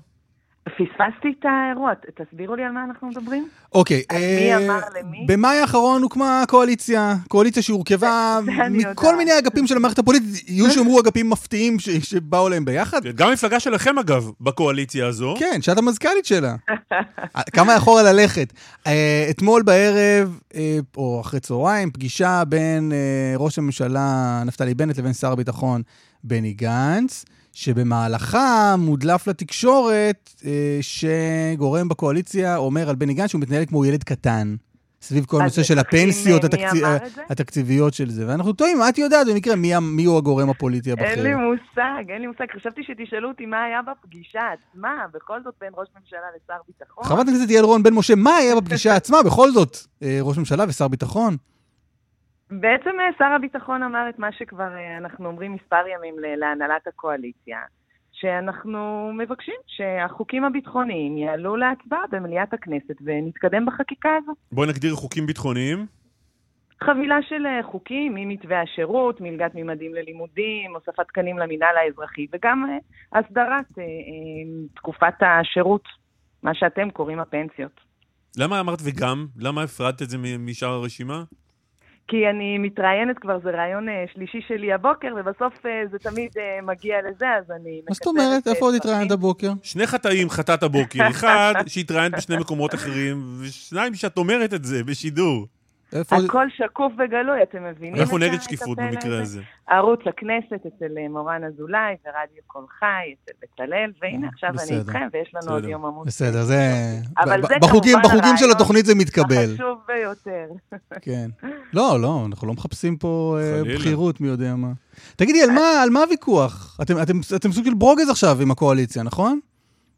פספסתי את האירוע, תסבירו לי על מה אנחנו מדברים. אוקיי. על אה, מי אמר למי? במאי האחרון הוקמה קואליציה, קואליציה שהורכבה מכל. מיני אגפים של המערכת הפוליטית, יהיו שיאמרו אגפים מפתיעים ש- שבאו להם ביחד. גם מפלגה שלכם, אגב, בקואליציה הזו. כן, שאת המזכ"לית שלה. כמה אחורה ללכת. אה, אתמול בערב, אה, או אחרי צהריים, פגישה בין אה, ראש הממשלה נפתלי בנט לבין שר הביטחון בני גנץ, שבמהלכה מודלף לתקשורת אה, שגורם בקואליציה אומר על בני גנץ שהוא מתנהל כמו ילד קטן. סביב כל הנושא של הפנסיות אה? התקציביות של זה. ואנחנו טועים, את יודעת במקרה מי, מי הוא הגורם הפוליטי הבכיר. אין לי מושג, אין לי מושג. חשבתי שתשאלו אותי מה היה בפגישה עצמה, בכל זאת בין ראש ממשלה לשר ביטחון. חברת הכנסת יעל רון בן משה, מה היה בפגישה עצמה? בכל זאת, אה, ראש ממשלה ושר ביטחון. בעצם אה, שר הביטחון אמר את מה שכבר אה, אנחנו אומרים מספר ימים להנהלת הקואליציה, שאנחנו מבקשים שהחוקים הביטחוניים יעלו להצבעה במליאת הכנסת ונתקדם בחקיקה הזו. בואי נגדיר חוקים ביטחוניים. חבילה של אה, חוקים, ממתווה השירות, מלגת ממדים ללימודים, הוספת תקנים למינהל האזרחי, וגם הסדרת תקופת השירות, מה שאתם קוראים הפנסיות. למה אמרת וגם? למה הפרדת את זה משאר הרשימה? כי אני מתראיינת כבר, זה רעיון אה, שלישי שלי הבוקר, ובסוף אה, זה תמיד אה, מגיע לזה, אז אני... מה זאת אומרת? איפה עוד. התראיינת הבוקר? שני חטאים חטאת הבוקר. אחד, שהתראיינת בשני מקומות אחרים, ושניים, שאת אומרת את זה בשידור. איפה. הכל שקוף וגלוי, אתם מבינים? אנחנו נגד שקיפות במקרה הזה. ערוץ הכנסת אצל אה, מורן אזולאי ורדיו קול חי אצל בצלאל, והנה עכשיו אני. איתכם ויש לנו עוד. יום עמוד. בסדר, זה... אבל ב- זה בחוקים, כמובן בחוקים של התוכנית זה מתקבל. החשוב ביותר. כן. לא, לא, אנחנו לא מחפשים פה אה. בכירות, מי יודע מה. תגידי, על מה- על מה הוויכוח? אתם- אתם אתם סוג של ברוגז עכשיו עם הקואליציה, נכון?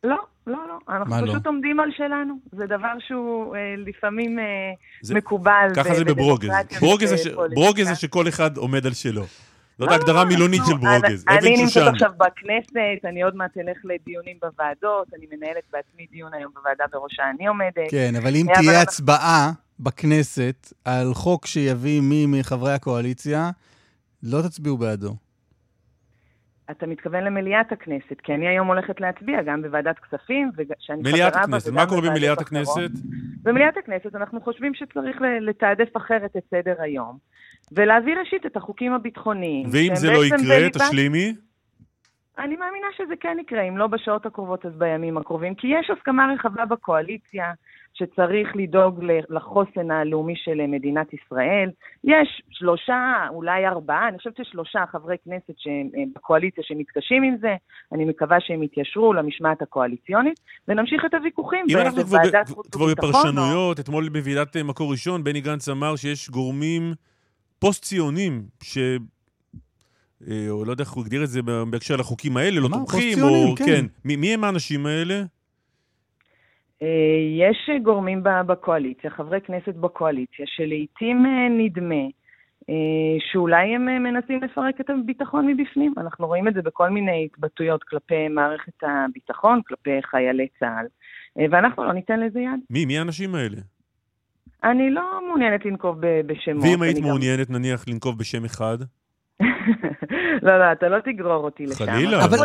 לא, לא, לא. אנחנו לא? פשוט עומדים על שלנו. זה דבר שהוא אה, לפעמים אה, זה- מקובל. ככה ב- זה בברוגז. ברוגז זה ש-. ברוגז זה שכל אחד עומד על שלו. זאת לא, ההגדרה לא, מילונית של ברוגז. אני- אני נמצאת. עכשיו בכנסת, אני עוד מעט אלך לדיונים בוועדות, אני מנהלת בעצמי דיון היום בוועדה בראשה אני עומדת. כן, אבל אם אה, תהיה הצבעה בכנסת על חוק שיביא מי מחברי הקואליציה, לא תצביעו בעדו. אתה מתכוון למליאת הכנסת, כי אני היום הולכת להצביע גם בוועדת כספים, שאני מליאת חברה בה, הכנסת, וגם מה קורה במליאת. הכנסת? במליאת הכנסת אנחנו חושבים שצריך לתעדף אחרת את סדר היום, ולהביא ראשית את החוקים הביטחוניים. ואם זה לא יקרה, בליבת- תשלימי. אני מאמינה שזה כן יקרה, אם לא בשעות הקרובות אז בימים הקרובים, כי יש הסכמה רחבה בקואליציה שצריך לדאוג לחוסן הלאומי של מדינת ישראל. יש שלושה, אולי ארבעה, אני חושבת ששלושה חברי כנסת שהם אה, בקואליציה שמתקשים עם זה, אני מקווה שהם יתיישרו למשמעת הקואליציונית, ונמשיך את הוויכוחים אם אנחנו כבר ב- בוועדת חוץ כבר. בפרשנויות, אתמול בוועידת מקור ראשון, בני גנץ אמר שיש גורמים פוסט-ציונים אה, או לא יודע איך הוא הגדיר את זה בהקשר לחוקים האלה, לא תומכים, או... כן. מי, מי הם האנשים האלה? אה, יש גורמים בקואליציה, חברי כנסת בקואליציה, שלעיתים אה, נדמה אה, שאולי הם אה, מנסים לפרק את הביטחון מבפנים. אנחנו רואים את זה בכל מיני התבטאויות כלפי מערכת הביטחון, כלפי חיילי צה"ל, אה, ואנחנו לא ניתן לזה יד. מי? מי האנשים האלה? אני לא מעוניינת לנקוב ב- בשמות. ואם היית אני גם- מעוניינת, נניח, לנקוב בשם אחד? לא, לא, אתה לא תגרור אותי לשם. חלילה, אבל-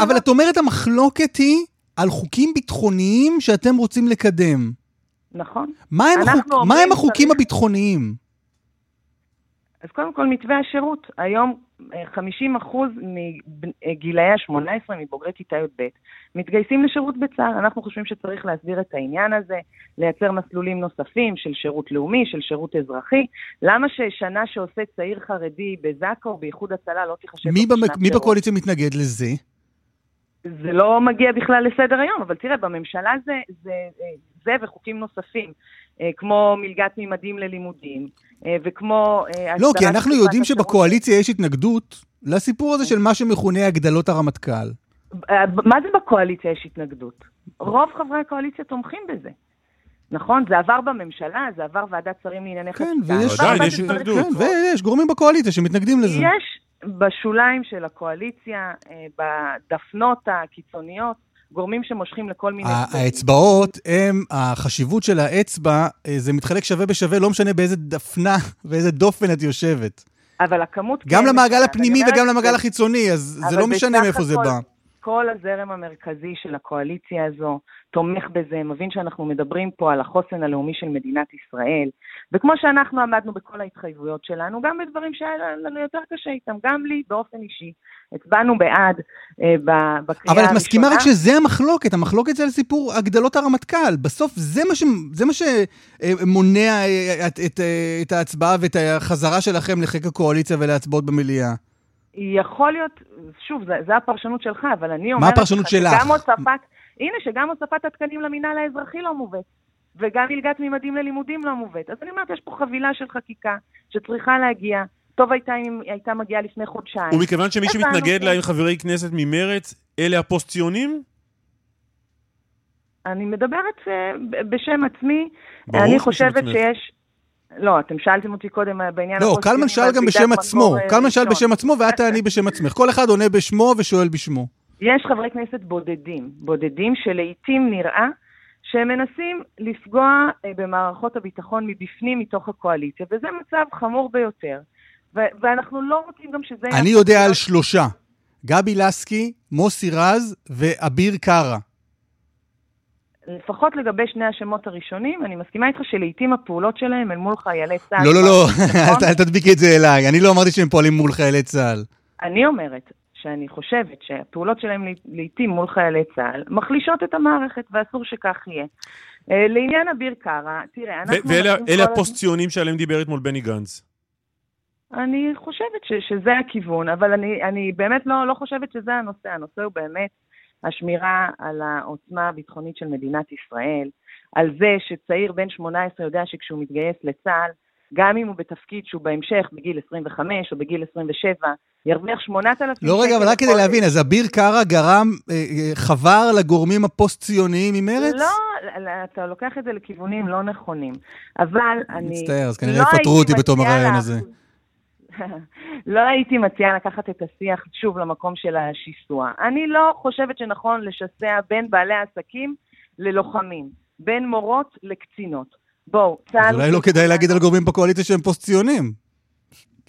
אבל- את אומרת המחלוקת היא על חוקים ביטחוניים שאתם רוצים לקדם. נכון. מה הם, החוק, מה הם החוקים צריך- הביטחוניים? אז קודם כל, מתווה השירות. היום אה, 50% מגילאי ה-18, מבוגרי כיתה י"ב, מתגייסים לשירות בצה"ל. אנחנו חושבים שצריך להסדיר את העניין הזה, לייצר מסלולים נוספים של שירות לאומי, של שירות אזרחי. למה ששנה שעושה צעיר חרדי בזק"א או באיחוד הצלה לא תיחשב מי, במק... כשנת מי שירות? בקואליציה מתנגד לזה? זה לא מגיע בכלל לסדר היום, אבל תראה, בממשלה זה, זה, זה וחוקים נוספים, אה, כמו מלגת ממדים ללימודים, אה, וכמו... אה, לא, כי אנחנו יודעים השירות. שבקואליציה יש התנגדות לסיפור הזה של מה שמכונה הגדלות הרמטכ"ל. אה, מה זה בקואליציה יש התנגדות? רוב חברי הקואליציה תומכים בזה. נכון? זה עבר בממשלה, זה עבר ועדת שרים לענייני כן, חקיקה. ויש... עדיין יש התנגדות. כן. ויש גורמים בקואליציה שמתנגדים לזה. יש בשוליים של הקואליציה, אה, בדפנות הקיצוניות, גורמים שמושכים לכל מיני... האצבעות הם, החשיבות של האצבע, אה, זה מתחלק שווה בשווה, לא משנה באיזה דפנה ואיזה דופן את יושבת. אבל הכמות... גם כן למעגל הפנימי וגם למעגל החיצוני, אז זה לא משנה מאיפה זה בא. כל הזרם המרכזי של הקואליציה הזו תומך בזה, מבין שאנחנו מדברים פה על החוסן הלאומי של מדינת ישראל, וכמו שאנחנו עמדנו בכל ההתחייבויות שלנו, גם בדברים שהיה לנו יותר קשה איתם, גם לי באופן אישי. הצבענו בעד אה, בקריאה אבל הראשונה. את מסכימה רק שזה המחלוקת, המחלוקת זה על סיפור הגדלות הרמטכ"ל. בסוף זה מה, ש... זה מה שמונע אה, את, את, אה, את ההצבעה ואת החזרה שלכם לחיק הקואליציה ולהצבעות במליאה. יכול להיות, שוב, זה, זה הפרשנות שלך, אבל אני אומרת... הפרשנות לך שלך? שגם הוספת, הנה, שגם הוספת התקנים למינהל האזרחי לא מובאת, וגם מלגת ממדים ללימודים לא מובאת. אז אני אומרת, יש פה חבילה של חקיקה שצריכה להגיע. טוב הייתה אם היא הייתה מגיעה לפני חודשיים. ומכיוון שמי שמתנגד. לה עם חברי כנסת ממרץ, אלה הפוסט-ציונים? אני מדברת אה, בשם עצמי. אני חושבת. שיש... לא, אתם שאלתם אותי קודם אה, בעניין... לא, הפוסט-ציונים, קלמן שאל גם בשם עצמו. אה, קלמן שאל. בשם עצמו ואת תעני בשם עצמך. כל אחד עונה בשמו ושואל בשמו. יש חברי כנסת בודדים, בודדים שלעיתים נראה שהם מנסים לפגוע אה, במערכות הביטחון מבפנים מתוך הקואליציה, וזה מצב חמור ביותר. ו- ואנחנו לא רוצים גם שזה... אני יודע על שלושה. גבי לסקי, מוסי רז ואביר קארה. לפחות לגבי שני השמות הראשונים, אני מסכימה איתך שלעיתים הפעולות שלהם אל מול חיילי צה"ל... לא, לא, לא, נכון? אל- אל תדביקי את זה אליי. אני לא אמרתי שהם פועלים מול חיילי צה"ל. אני אומרת שאני חושבת שהפעולות שלהם לעיתים מול חיילי צה"ל מחלישות את המערכת, ואסור שכך יהיה. אה, לעניין אביר קארה, תראה, אנחנו... ואלה הפוסט-ציונים שעליהם דיבר אתמול בני גנץ. אני חושבת ש, שזה הכיוון, אבל אני, אני באמת לא, לא חושבת שזה הנושא. הנושא הוא באמת השמירה על העוצמה הביטחונית של מדינת ישראל, על זה שצעיר בן 18 יודע שכשהוא מתגייס לצה"ל, גם אם הוא בתפקיד שהוא בהמשך, בגיל 25 או בגיל 27, ירוויח 8,000 שקל. לא, רגע, אבל רק כדי. להבין, אז אביר קארה גרם, אה, אה, חבר לגורמים הפוסט-ציוניים ממרץ? לא, אתה לוקח את זה לכיוונים לא נכונים. אבל אני... מצטער, אז כנראה לא יפטרו אותי בתום הרעיון הזה. לא הייתי מציעה לקחת את השיח שוב למקום של השיסוע. אני לא חושבת שנכון לשסע בין בעלי עסקים ללוחמים, בין מורות לקצינות. בואו, צה"ל... אז אולי לא כדאי להגיד על גורמים בקואליציה שהם פוסט-ציונים.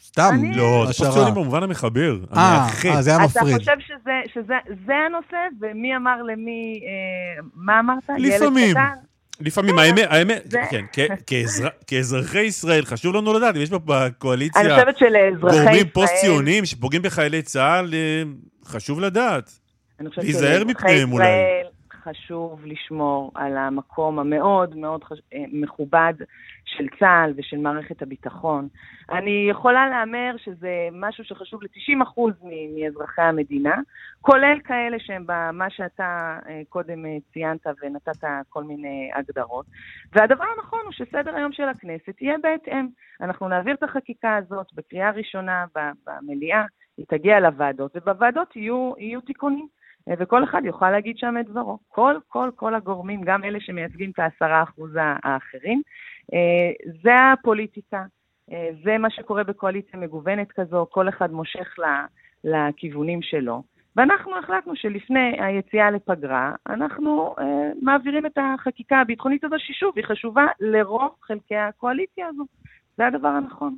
סתם, אני- לא, זה. פוסט-ציונים במובן המחבר, אה, המאחד. אה, זה היה אתה מפריד. חושב שזה, שזה זה הנושא, ומי אמר למי, אה, מה אמרת? לפעמים. לפעמים, האמת, האמת, זה- כן, כאזרחי ישראל, חשוב לנו לדעת, אם יש בקואליציה. גורמים פוסט-ציונים שפוגעים בחיילי צה"ל, אה, חשוב לדעת. להיזהר מפניהם אולי. חשוב לשמור על המקום המאוד מאוד חש... אה, מכובד של צה"ל ושל מערכת הביטחון. אני יכולה להמר שזה משהו שחשוב ל-90% מ- מאזרחי המדינה, כולל כאלה שהם במה שאתה אה, קודם אה, ציינת ונתת כל מיני הגדרות. והדבר הנכון הוא שסדר היום של הכנסת יהיה בהתאם. אנחנו נעביר את החקיקה הזאת בקריאה ראשונה במליאה. היא תגיע לוועדות, ובוועדות יהיו, יהיו תיקונים. אה, וכל אחד יוכל להגיד שם את דברו. כל, כל, כל הגורמים, גם אלה שמייצגים את העשרה אחוז האחרים, זה הפוליטיקה, אה, זה מה שקורה בקואליציה מגוונת כזו, כל אחד מושך לכיוונים שלו. ואנחנו החלטנו שלפני היציאה לפגרה, אנחנו אה, מעבירים את החקיקה הביטחונית הזו, ששוב, היא חשובה לרוב חלקי הקואליציה הזו. זה הדבר הנכון.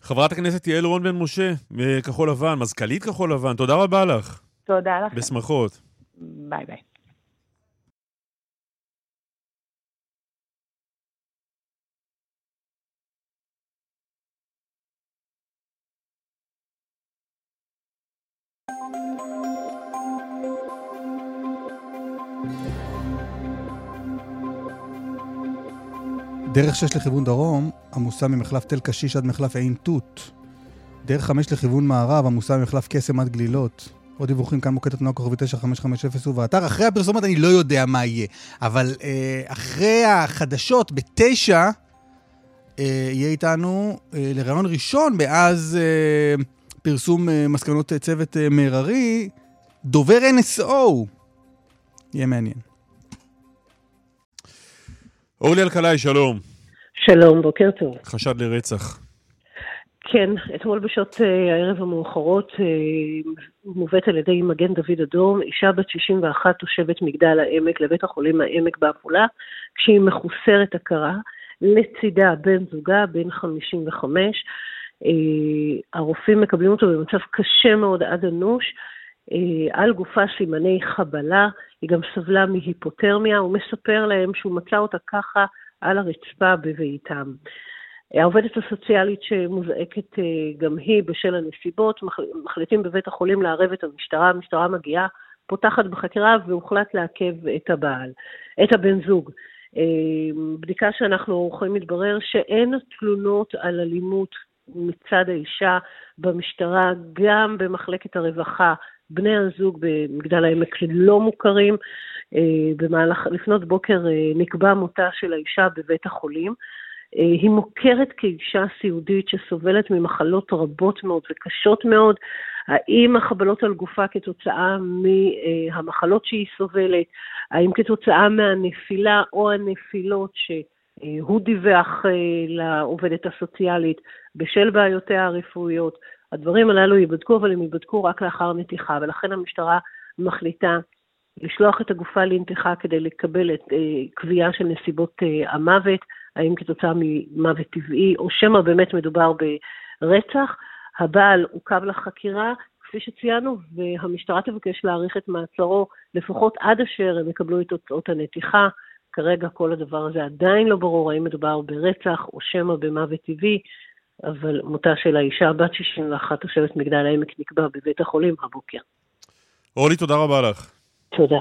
חברת הכנסת יעל רון בן משה, מכחול לבן, מזכ"לית כחול לבן, תודה רבה לך. תודה לכם. בשמחות. ביי ביי. דרך 6 לכיוון דרום עמוסה ממחלף תל קשיש עד מחלף עין תות. דרך 5 לכיוון מערב עמוסה ממחלף קסם עד גלילות. עוד דיווחים כאן מוקד התנועה כוכבי 9550 ובאתר. אחרי הפרסומת אני לא יודע מה יהיה, אבל אה, אחרי החדשות בתשע אה, יהיה איתנו אה, לרעיון ראשון מאז אה, פרסום אה, מסקנות צוות אה, מררי, דובר NSO. יהיה מעניין. אורלי אלקלעי, שלום. שלום, בוקר טוב. חשד לרצח. כן, אתמול בשעות אה, הערב המאוחרות אה, מובאת על ידי מגן דוד אדום אישה בת 61 תושבת מגדל העמק לבית החולים העמק בעפולה, כשהיא מחוסרת הכרה, לצידה בן זוגה, בן 55. אה, הרופאים מקבלים אותו במצב קשה מאוד עד אנוש. על גופה סימני חבלה, היא גם סבלה מהיפותרמיה, הוא מספר להם שהוא מצא אותה ככה על הרצפה בביתם. העובדת הסוציאלית שמוזעקת אה, גם היא בשל הנסיבות, מחליטים בבית החולים לערב את המשטרה, המשטרה מגיעה, פותחת בחקירה והוחלט לעכב את הבעל, את הבן זוג. אה, בדיקה שאנחנו עורכים מתברר שאין תלונות על אלימות מצד האישה במשטרה, גם במחלקת הרווחה, בני הזוג במגדל העמק לא מוכרים. אה, במהלך, לפנות בוקר נקבע מותה של האישה בבית החולים. אה, היא מוכרת כאישה סיעודית שסובלת ממחלות רבות מאוד וקשות מאוד. האם החבלות על גופה כתוצאה מהמחלות שהיא סובלת, האם כתוצאה מהנפילה או הנפילות שהוא דיווח אה, לעובדת הסוציאלית בשל בעיותיה הרפואיות, הדברים הללו ייבדקו, אבל הם ייבדקו רק לאחר נתיחה, ולכן המשטרה מחליטה לשלוח את הגופה לנתיחה כדי לקבל את אה, קביעה של נסיבות המוות. האם כתוצאה ממוות טבעי, או שמא באמת מדובר ברצח. הבעל עוכב לחקירה, כפי שציינו, והמשטרה תבקש להאריך את מעצרו לפחות עד אשר הם יקבלו את תוצאות הנתיחה. כרגע כל הדבר הזה עדיין לא ברור האם מדובר ברצח או שמא במוות טבעי, אבל מותה של האישה בת 61 תושבת מגדל העמק נקבע בבית החולים הבוקר. אורלי, תודה רבה לך. תודה.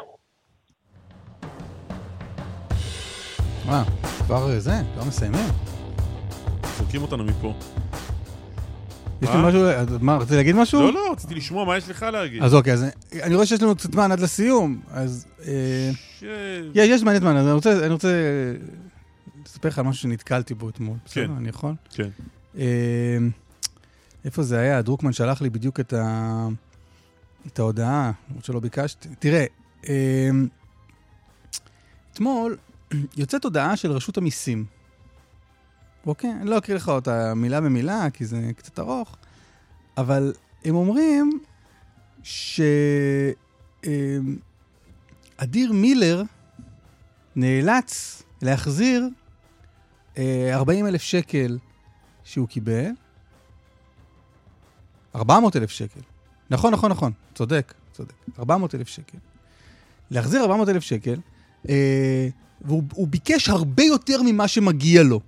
מה? כבר אה, זה, כבר מסיימים. זורקים אותנו מפה. יש לי משהו, מה, רציתי להגיד משהו? לא, לא, רציתי לשמוע מה יש לך להגיד. אז אוקיי, אז אני רואה שיש לנו קצת זמן עד לסיום, אז... אה, יש זמן, יש זמן, אז אני רוצה לספר לך על משהו שנתקלתי בו אתמול. כן. בסדר, אני יכול? כן. אה, איפה זה היה? דרוקמן שלח לי בדיוק את ההודעה, למרות שלא ביקשתי. תראה, אתמול יוצאת הודעה של רשות המיסים. אוקיי? אני לא אקריא לך אותה מילה במילה, כי זה קצת ארוך, אבל הם אומרים שאדיר מילר נאלץ להחזיר 40 אה, אלף שקל שהוא קיבל, 400 אלף שקל. נכון, נכון, נכון, צודק, צודק. 400 אלף שקל. להחזיר 400 אלף שקל, אה, והוא ביקש הרבה יותר ממה שמגיע לו.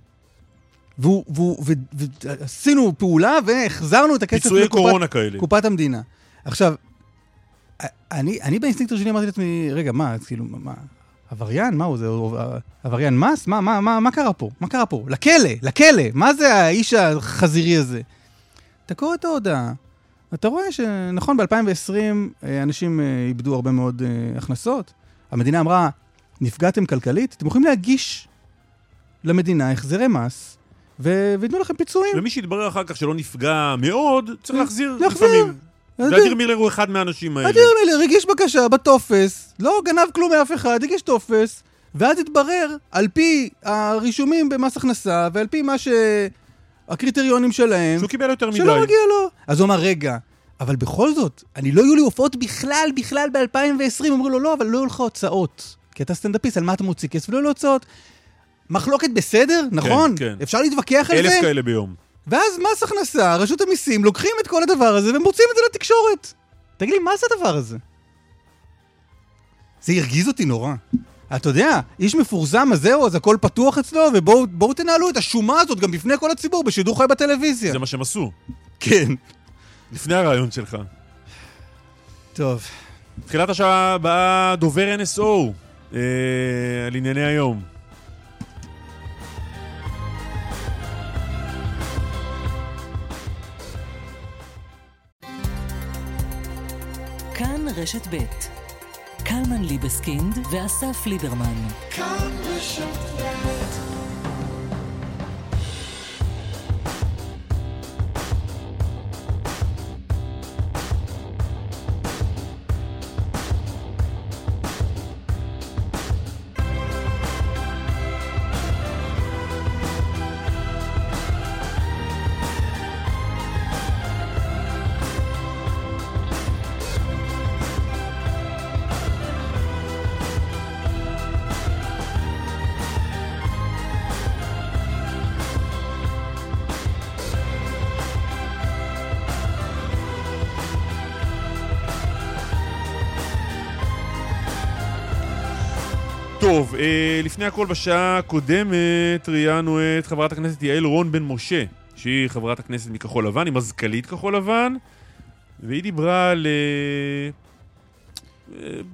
ועשינו פעולה והחזרנו את הכסף קורונה כאלה. קופת המדינה. עכשיו, אני, אני באינסטינקטור שלי אמרתי לעצמי, רגע, מה, כאילו, מה, עבריין? מה הוא זה? עבריין מס? מה, מה, מה, מה קרה פה? מה קרה פה? לכלא, לכלא. מה זה האיש החזירי הזה? אתה קורא את ההודעה, אתה רואה שנכון, ב-2020 אה, אנשים אה, איבדו הרבה מאוד אה, הכנסות. המדינה אמרה, נפגעתם כלכלית, אתם יכולים להגיש למדינה החזרי מס וייתנו לכם פיצויים. ומי שיתברר אחר כך שלא נפגע מאוד, צריך להחזיר להחזיר. לפעמים. ואדיר מילר הוא אחד מהאנשים האלה. אדיר מילר הגיש בקשה בטופס, לא גנב כלום מאף אחד, הגיש טופס, ואז התברר, על פי הרישומים במס הכנסה, ועל פי מה שהקריטריונים שלהם, שהוא קיבל יותר מדי. שלא מגיע לו. אז הוא אמר, רגע, אבל בכל זאת, אני לא יהיו לי הופעות בכלל, בכלל ב-2020. אמרו לו, לא, אבל לא יהיו לך הוצאות. כי אתה סטנדאפיסט, על מה אתה מוציא כסף? לא יהיו לו הוצאות. מחלוקת בסדר, נכון? כן. אפשר להתווכח על אלף זה? כאלה ביום. ואז מס הכנסה, רשות המיסים, לוקחים את כל הדבר הזה ומוצאים את זה לתקשורת. תגיד לי, מה זה הדבר הזה? זה הרגיז אותי נורא. אתה יודע, איש מפורסם, אז זהו, אז הכל פתוח אצלו, ובואו תנהלו את השומה הזאת גם בפני כל הציבור בשידור חי בטלוויזיה. זה מה שהם עשו. כן. לפני הרעיון שלך. טוב. תחילת השעה הבאה, דובר NSO אה, על ענייני היום. רשת ב' קלמן ליבסקינד ואסף ליברמן. כאן רשת טוב, אה, לפני הכל בשעה הקודמת ראיינו את חברת הכנסת יעל רון בן משה, שהיא חברת הכנסת מכחול לבן, היא מזכ"לית כחול לבן, והיא דיברה על... אה,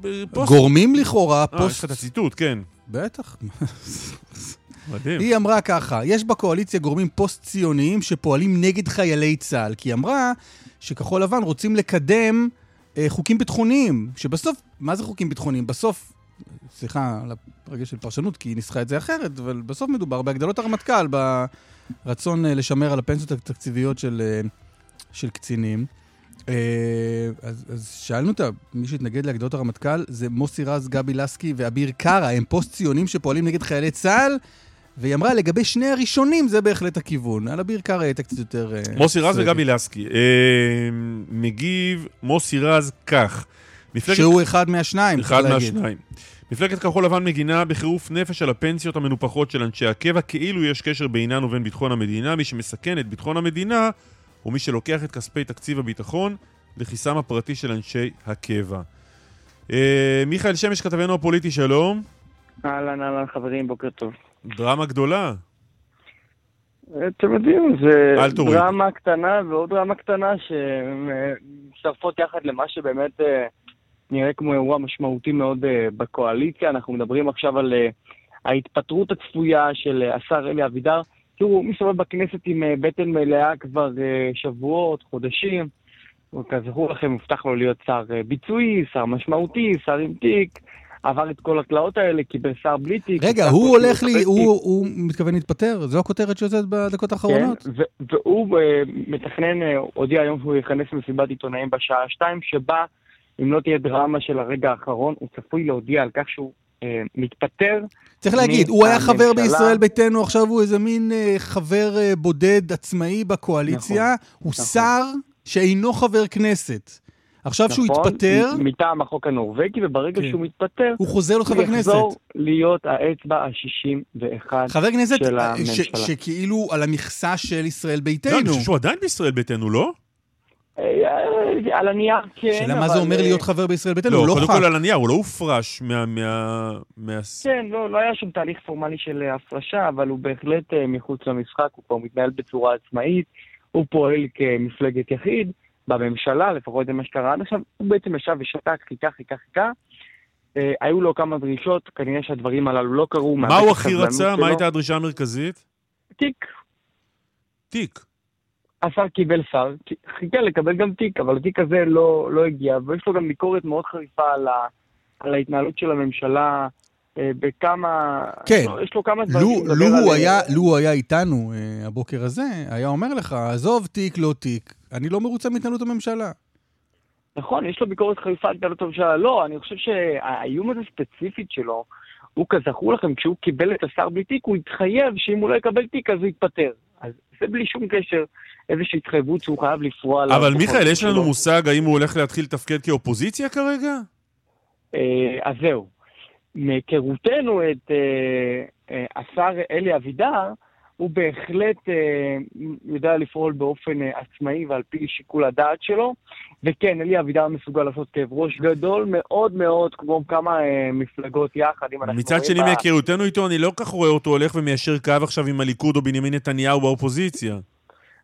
אה, פוסט... גורמים לכאורה, פוסט... אה, יש לך את הציטוט, כן. בטח. מדהים. היא אמרה ככה, יש בקואליציה גורמים פוסט-ציוניים שפועלים נגד חיילי צה"ל, כי היא אמרה שכחול לבן רוצים לקדם אה, חוקים ביטחוניים, שבסוף, מה זה חוקים ביטחוניים? בסוף סליחה על הרגע של פרשנות, כי היא ניסחה את זה אחרת, אבל בסוף מדובר בהגדלות הרמטכ"ל, ברצון אה, לשמר על הפנסיות התקציביות של, אה, של קצינים. אה, אז, אז שאלנו אותה, מי שהתנגד להגדלות הרמטכ"ל זה מוסי רז, גבי לסקי ואביר קארה, הם פוסט-ציונים שפועלים נגד חיילי צה"ל. והיא אמרה, לגבי שני הראשונים, זה בהחלט הכיוון. על אביר קארה הייתה קצת יותר... מוסי רז וגבי לסקי. מגיב מוסי רז כך. שהוא אחד מהשניים, אחד מהשניים. מפלגת כחול לבן מגינה בחירוף נפש על הפנסיות המנופחות של אנשי הקבע, כאילו יש קשר בינן ובין ביטחון המדינה. מי שמסכן את ביטחון המדינה הוא מי שלוקח את כספי תקציב הביטחון לכיסם הפרטי של אנשי הקבע. אה, מיכאל שמש, כתבנו הפוליטי, שלום. אהלן, אהלן, חברים, בוקר טוב. דרמה גדולה. אתם יודעים, זה דרמה קטנה ועוד דרמה קטנה שמצטרפות יחד למה שבאמת... אה, נראה כמו אירוע משמעותי מאוד uh, בקואליציה. אנחנו מדברים עכשיו על uh, ההתפטרות הצפויה של uh, השר אלי אבידר. תראו, הוא מסתובב בכנסת עם בטן מלאה כבר שבועות, חודשים. כזכור לכם, הובטח לו להיות שר ביצועי, שר משמעותי, שר עם תיק. עבר את כל התלאות האלה, קיבל שר בלי תיק. רגע, הוא הולך לי, הוא, הוא מתכוון להתפטר? זו הכותרת שיוצאת בדקות האחרונות? כן, והוא מתכנן, הודיע היום שהוא יכנס למסיבת עיתונאים בשעה שתיים, שבה אם לא תהיה דרמה של הרגע האחרון, הוא צפוי להודיע על כך שהוא אה, מתפטר. צריך להגיד, הוא היה חבר בישראל ביתנו, עכשיו הוא איזה מין אה, חבר אה, בודד עצמאי בקואליציה. נכון, הוא נכון. שר שאינו חבר כנסת. עכשיו נכון, שהוא התפטר... מטעם החוק הנורבגי, וברגע כן. שהוא מתפטר... הוא חוזר להיות חבר כנסת. הוא יחזור להיות האצבע ה-61 חבר כנסת של אה, הממשלה. שכאילו על המכסה של ישראל ביתנו. לא, אני חושב שהוא עדיין בישראל ביתנו, לא? אה, על הנייר כן, שאלה מה זה אומר להיות אה, חבר בישראל ביתנו, הוא לא ח"כ. לא, קודם כל על הנייר, הוא לא הופרש מה... כן, לא, לא היה שום תהליך פורמלי של אה, הפרשה, אבל הוא בהחלט מחוץ למשחק, הוא כבר מתנהל בצורה עצמאית, הוא פועל כמפלגת יחיד בממשלה, לפחות זה מה שקרה עד עכשיו, הוא בעצם ישב ושתק, חיכה, חיכה, חיכה. היו לו כמה דרישות, כנראה שהדברים הללו לא קרו. מה הוא הכי רצה? מה הייתה הדרישה המרכזית? תיק. תיק. השר קיבל שר, חיכה לקבל גם תיק, אבל התיק הזה לא, לא הגיע, ויש לו גם ביקורת מאוד חריפה על, ה, על ההתנהלות של הממשלה אה, בכמה... כן. יש לו כמה דברים לו, לו, הוא היה, לו הוא היה איתנו אה, הבוקר הזה, היה אומר לך, עזוב תיק, לא תיק, אני לא מרוצה מהתנהלות הממשלה. נכון, יש לו ביקורת חריפה על התנהלות הממשלה. לא, אני חושב שהאיום הזה ספציפית שלו, הוא כזכור לכם, כשהוא קיבל את השר בלי תיק, הוא התחייב שאם הוא לא יקבל תיק אז הוא יתפטר. אז זה בלי שום קשר איזושהי התחייבות שהוא חייב לפרוע אבל מיכאל, יש לנו מושג האם הוא הולך להתחיל לתפקד כאופוזיציה כרגע? אה, אז זהו. מהיכרותנו את אה, אה, השר אלי אבידר, הוא בהחלט יודע לפעול באופן עצמאי ועל פי שיקול הדעת שלו. וכן, אלי אבידר מסוגל לעשות כאב ראש גדול מאוד מאוד, כמו כמה מפלגות יחד. מצד שני, מהיכרותנו איתו, אני לא כל כך רואה אותו הולך ומיישר קו עכשיו עם הליכוד או בנימין נתניהו באופוזיציה.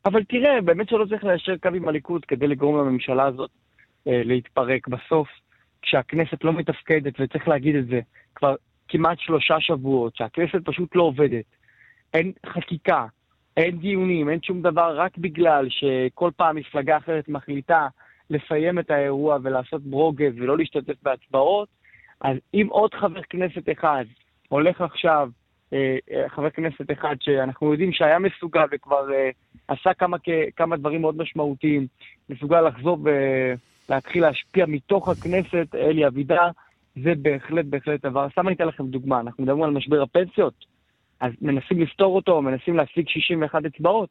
אבל תראה, באמת שלא צריך ליישר קו עם הליכוד כדי לגרום לממשלה הזאת אה, להתפרק. בסוף, כשהכנסת לא מתפקדת, וצריך להגיד את זה, כבר כמעט שלושה שבועות, שהכנסת פשוט לא עובדת, אין חקיקה, אין דיונים, אין שום דבר, רק בגלל שכל פעם מפלגה אחרת מחליטה לסיים את האירוע ולעשות ברוגז ולא להשתתף בהצבעות, אז אם עוד חבר כנסת אחד הולך עכשיו חבר כנסת אחד שאנחנו יודעים שהיה מסוגל וכבר אה, עשה כמה, כמה דברים מאוד משמעותיים, מסוגל לחזור ולהתחיל להשפיע מתוך הכנסת, אלי אבידר, זה בהחלט בהחלט דבר. סתם אני אתן לכם דוגמה, אנחנו מדברים על משבר הפנסיות, אז מנסים לפתור אותו, מנסים להשיג 61 אצבעות.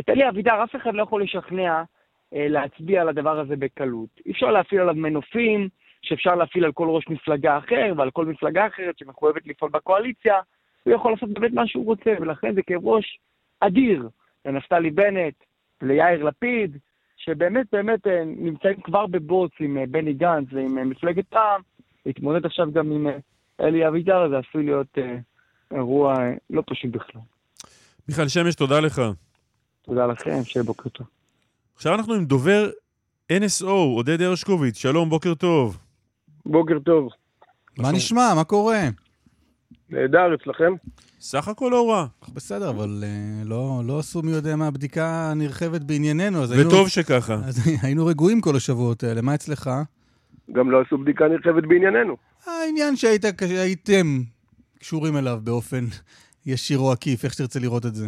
את אלי אבידר אף אחד לא יכול לשכנע להצביע על הדבר הזה בקלות. אי אפשר להפעיל עליו מנופים שאפשר להפעיל על כל ראש מפלגה אחר ועל כל מפלגה אחרת שמחויבת לפעול בקואליציה. הוא יכול לעשות באמת מה שהוא רוצה, ולכן זה כאב ראש אדיר לנפתלי בנט, ליאיר לפיד, שבאמת באמת אה, נמצאים כבר בבוץ עם אה, בני גנץ ועם אה, מפלגת רע"מ, להתמודד עכשיו גם עם אלי אבידר, זה עשוי להיות אירוע לא פשוט בכלל. מיכאל שמש, תודה לך. תודה לכם, שיהיה בוקר טוב. עכשיו אנחנו עם דובר NSO, עודד הרשקוביץ, שלום, בוקר טוב. בוקר טוב. מה נשמע? מה קורה? נהדר, אצלכם? סך הכל לא רע. בסדר, אבל uh, לא, לא עשו מי יודע מה הבדיקה הנרחבת בענייננו. וטוב היינו, שככה. אז היינו רגועים כל השבועות האלה. מה אצלך? גם לא עשו בדיקה נרחבת בענייננו. העניין שהייתם קשורים אליו באופן ישיר או עקיף, איך שתרצה לראות את זה.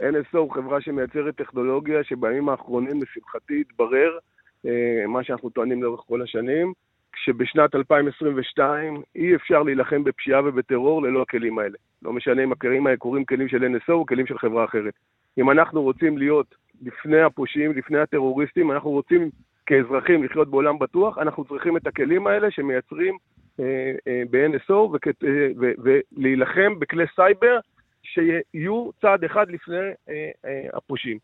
NSO, חברה שמייצרת טכנולוגיה שבימים האחרונים, לשמחתי, התברר, אה, מה שאנחנו טוענים לאורך כל השנים, שבשנת 2022 אי אפשר להילחם בפשיעה ובטרור ללא הכלים האלה. לא משנה אם הכלים האלה קוראים כלים של NSO או כלים של חברה אחרת. אם אנחנו רוצים להיות לפני הפושעים, לפני הטרוריסטים, אנחנו רוצים כאזרחים לחיות בעולם בטוח, אנחנו צריכים את הכלים האלה שמייצרים אה, אה, ב-NSO אה, ולהילחם בכלי סייבר שיהיו צעד אחד לפני אה, אה, הפושעים.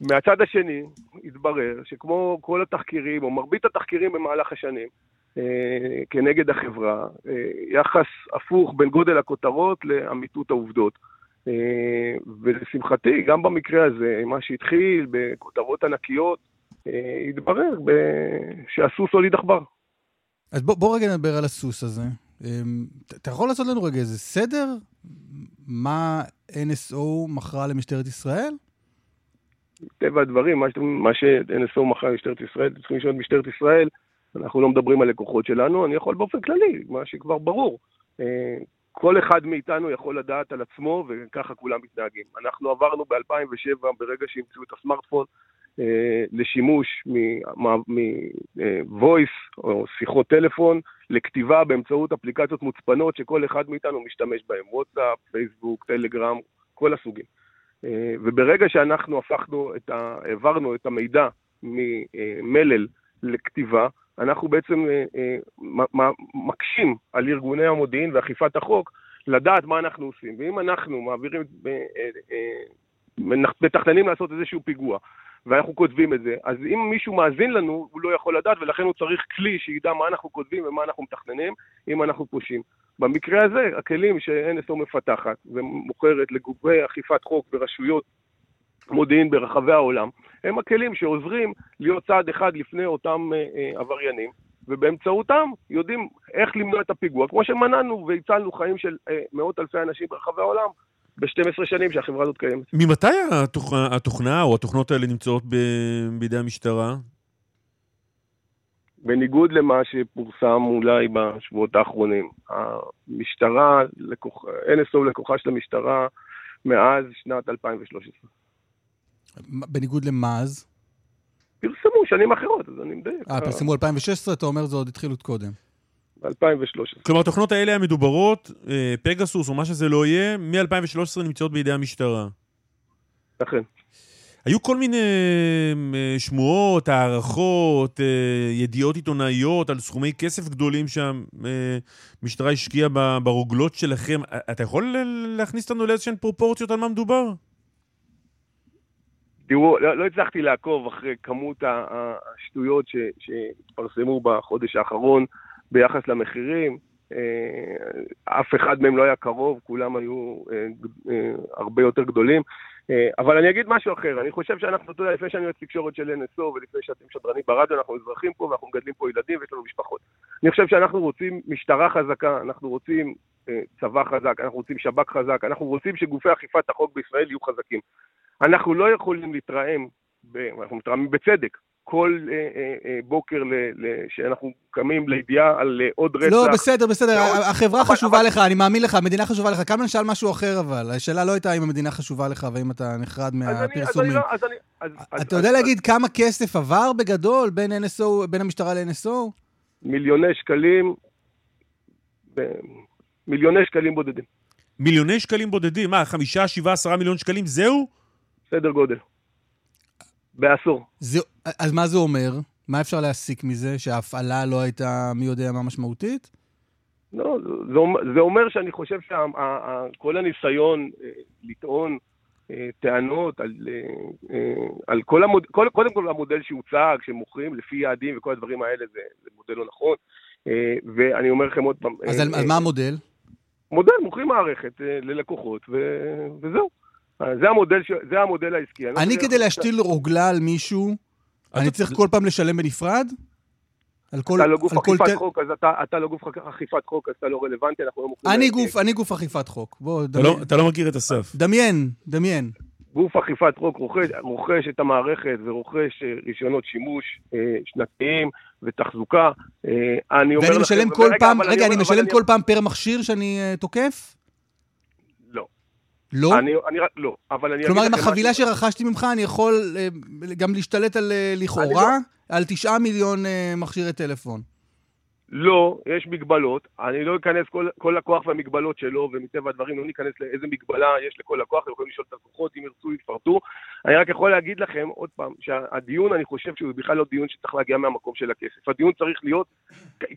מהצד השני, התברר שכמו כל התחקירים, או מרבית התחקירים במהלך השנים, כנגד החברה, אה, יחס הפוך בין גודל הכותרות לאמיתות העובדות. אה, ולשמחתי, גם במקרה הזה, מה שהתחיל בכותרות ענקיות, התברר שהסוס הוליד עכבר. אז בוא, בוא רגע נדבר על הסוס הזה. אתה יכול לעשות לנו רגע איזה סדר? מה NSO מכרה למשטרת ישראל? טבע הדברים, מה ש-NSO מכרה למשטרת ישראל, צריכים לשאול את משטרת ישראל, אנחנו לא מדברים על לקוחות שלנו, אני יכול באופן כללי, מה שכבר ברור. אה, כל אחד מאיתנו יכול לדעת על עצמו, וככה כולם מתנהגים. אנחנו עברנו ב-2007, ברגע שהמצאו את הסמארטפון, אה, לשימוש מ-voice אה, או שיחות טלפון לכתיבה באמצעות אפליקציות מוצפנות שכל אחד מאיתנו משתמש בהן, וואטסאפ, פייסבוק, טלגרם, כל הסוגים. וברגע שאנחנו הפכנו, את ה, העברנו את המידע ממלל לכתיבה, אנחנו בעצם אה, אה, מקשים על ארגוני המודיעין ואכיפת החוק לדעת מה אנחנו עושים. ואם אנחנו מעבירים, אה, מתכננים לעשות איזשהו פיגוע, ואנחנו כותבים את זה, אז אם מישהו מאזין לנו, הוא לא יכול לדעת, ולכן הוא צריך כלי שידע מה אנחנו כותבים ומה אנחנו מתכננים, אם אנחנו פושעים. במקרה הזה, הכלים ש-NSO מפתחת ומוכרת לגופי אכיפת חוק ברשויות מודיעין ברחבי העולם, הם הכלים שעוזרים להיות צעד אחד לפני אותם אה, אה, עבריינים, ובאמצעותם יודעים איך למנוע את הפיגוע, כמו שמנענו והצלנו חיים של אה, מאות אלפי אנשים ברחבי העולם ב-12 שנים שהחברה הזאת קיימת. ממתי התוכנה, התוכנה או התוכנות האלה נמצאות ב, בידי המשטרה? בניגוד למה שפורסם אולי בשבועות האחרונים. המשטרה, לקוח, NSO לקוחה של המשטרה מאז שנת 2013. בניגוד למה אז? פרסמו שנים אחרות, אז אני מדייק. אה, פרסמו 2016, אתה אומר זה עוד התחיל עוד קודם. 2013. כלומר, התוכנות האלה המדוברות, אה, פגסוס או מה שזה לא יהיה, מ-2013 נמצאות בידי המשטרה. אכן. היו כל מיני אה, שמועות, הערכות, אה, ידיעות עיתונאיות על סכומי כסף גדולים שהמשטרה השקיעה ברוגלות שלכם. אתה יכול להכניס אותנו לאיזשהן פרופורציות על מה מדובר? תראו, לא, לא הצלחתי לעקוב אחרי כמות השטויות שהתפרסמו בחודש האחרון ביחס למחירים. אה, אף אחד מהם לא היה קרוב, כולם היו הרבה יותר גדולים. אה, אבל אני אגיד משהו אחר, אני חושב שאנחנו, אתה יודע, לפני שאני יועץ תקשורת של NSO ולפני שאתם שדרנים ברדיו, אנחנו אזרחים פה ואנחנו מגדלים פה ילדים ויש לנו משפחות. אני חושב שאנחנו רוצים משטרה חזקה, אנחנו רוצים אה, צבא חזק, אנחנו רוצים שב"כ חזק, אנחנו רוצים שגופי אכיפת החוק בישראל יהיו חזקים. אנחנו לא יכולים להתרעם, אנחנו מתרעמים בצדק, כל אה, אה, אה, בוקר ל, ל, שאנחנו קמים לידיעה על אה, עוד רצח. לא, בסדר, בסדר, ועוד... החברה אבל, חשובה אבל... לך, אני מאמין לך, המדינה חשובה לך. כמה נשאל משהו אחר אבל, השאלה לא הייתה אם המדינה חשובה לך והאם אתה נחרד מהפרסומים. אז אני, אז אני, אז, אז, אתה אז, יודע אז, להגיד אז... כמה כסף עבר בגדול בין, NSO, בין המשטרה ל-NSO? מיליוני שקלים, ב... מיליוני שקלים בודדים. מיליוני שקלים בודדים? מה, חמישה, שבעה, עשרה מיליון שקלים, זהו? סדר גודל. בעשור. זה, אז מה זה אומר? מה אפשר להסיק מזה? שההפעלה לא הייתה מי יודע מה משמעותית? לא, זה, זה אומר שאני חושב שכל הניסיון אה, לטעון אה, טענות על, אה, על כל המודל, קודם כל המודל שהוצג, שמוכרים לפי יעדים וכל הדברים האלה, זה, זה מודל לא נכון. ואני אומר לכם עוד פעם... אז על, על מה המודל? מודל, מוכרים מערכת ללקוחות, ו, וזהו. זה המודל, ש... זה המודל העסקי. אני, אני כדי להשתיל רוגלה על מישהו, אני צריך כל פעם לשלם בנפרד? על כל... אתה לא גוף אכיפת ת... חוק, אז אתה, אתה לא גוף אכיפת חוק, אז אתה לא רלוונטי, אנחנו לא מוכנים... אני גוף, אני גוף אכיפת חוק. בוא, דמיין. אתה לא, אתה לא מכיר את אסף. דמיין, דמיין. גוף אכיפת חוק רוכש, רוכש את המערכת ורוכש אה, רישיונות שימוש אה, שנתיים ותחזוקה. אה, אני אומר לכם... ואני משלם כל פעם, רגע, אני משלם כל פעם פר מכשיר שאני אה, תוקף? לא? אני, אני, לא, אבל אני... כלומר, עם החבילה משהו... שרכשתי ממך, אני יכול אה, גם להשתלט על, אה, לכאורה, לא... על תשעה מיליון אה, מכשירי טלפון. לא, יש מגבלות. אני לא אכנס כל, כל לקוח והמגבלות שלו, ומטבע הדברים לא ניכנס לאיזה מגבלה יש לכל לקוח, אתם יכולים לשאול את הלקוחות, אם ירצו, יפרטו. אני רק יכול להגיד לכם, עוד פעם, שהדיון, אני חושב שהוא בכלל לא דיון שצריך להגיע מהמקום של הכסף. הדיון צריך להיות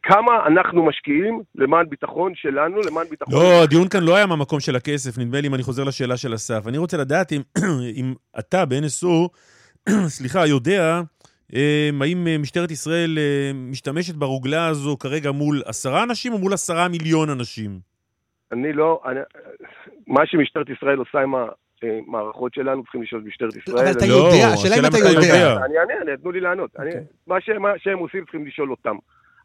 כמה אנחנו משקיעים למען ביטחון שלנו, למען ביטחון... לא, הדיון כאן לא היה מהמקום של הכסף, נדמה לי אם אני חוזר לשאלה של אסף. אני רוצה לדעת אם, אם אתה, ב-NSO, סליחה, יודע... אמ, האם אה, משטרת ישראל אה, משתמשת ברוגלה הזו כרגע מול עשרה אנשים או מול עשרה מיליון אנשים? אני לא... אני, מה שמשטרת ישראל עושה עם המערכות שלנו, צריכים לשאול משטרת ישראל. אבל אתה יודע, השאלה אם אתה יודע. אני אענה, תנו לי לענות. אוקיי. מה שהם עושים צריכים לשאול אותם.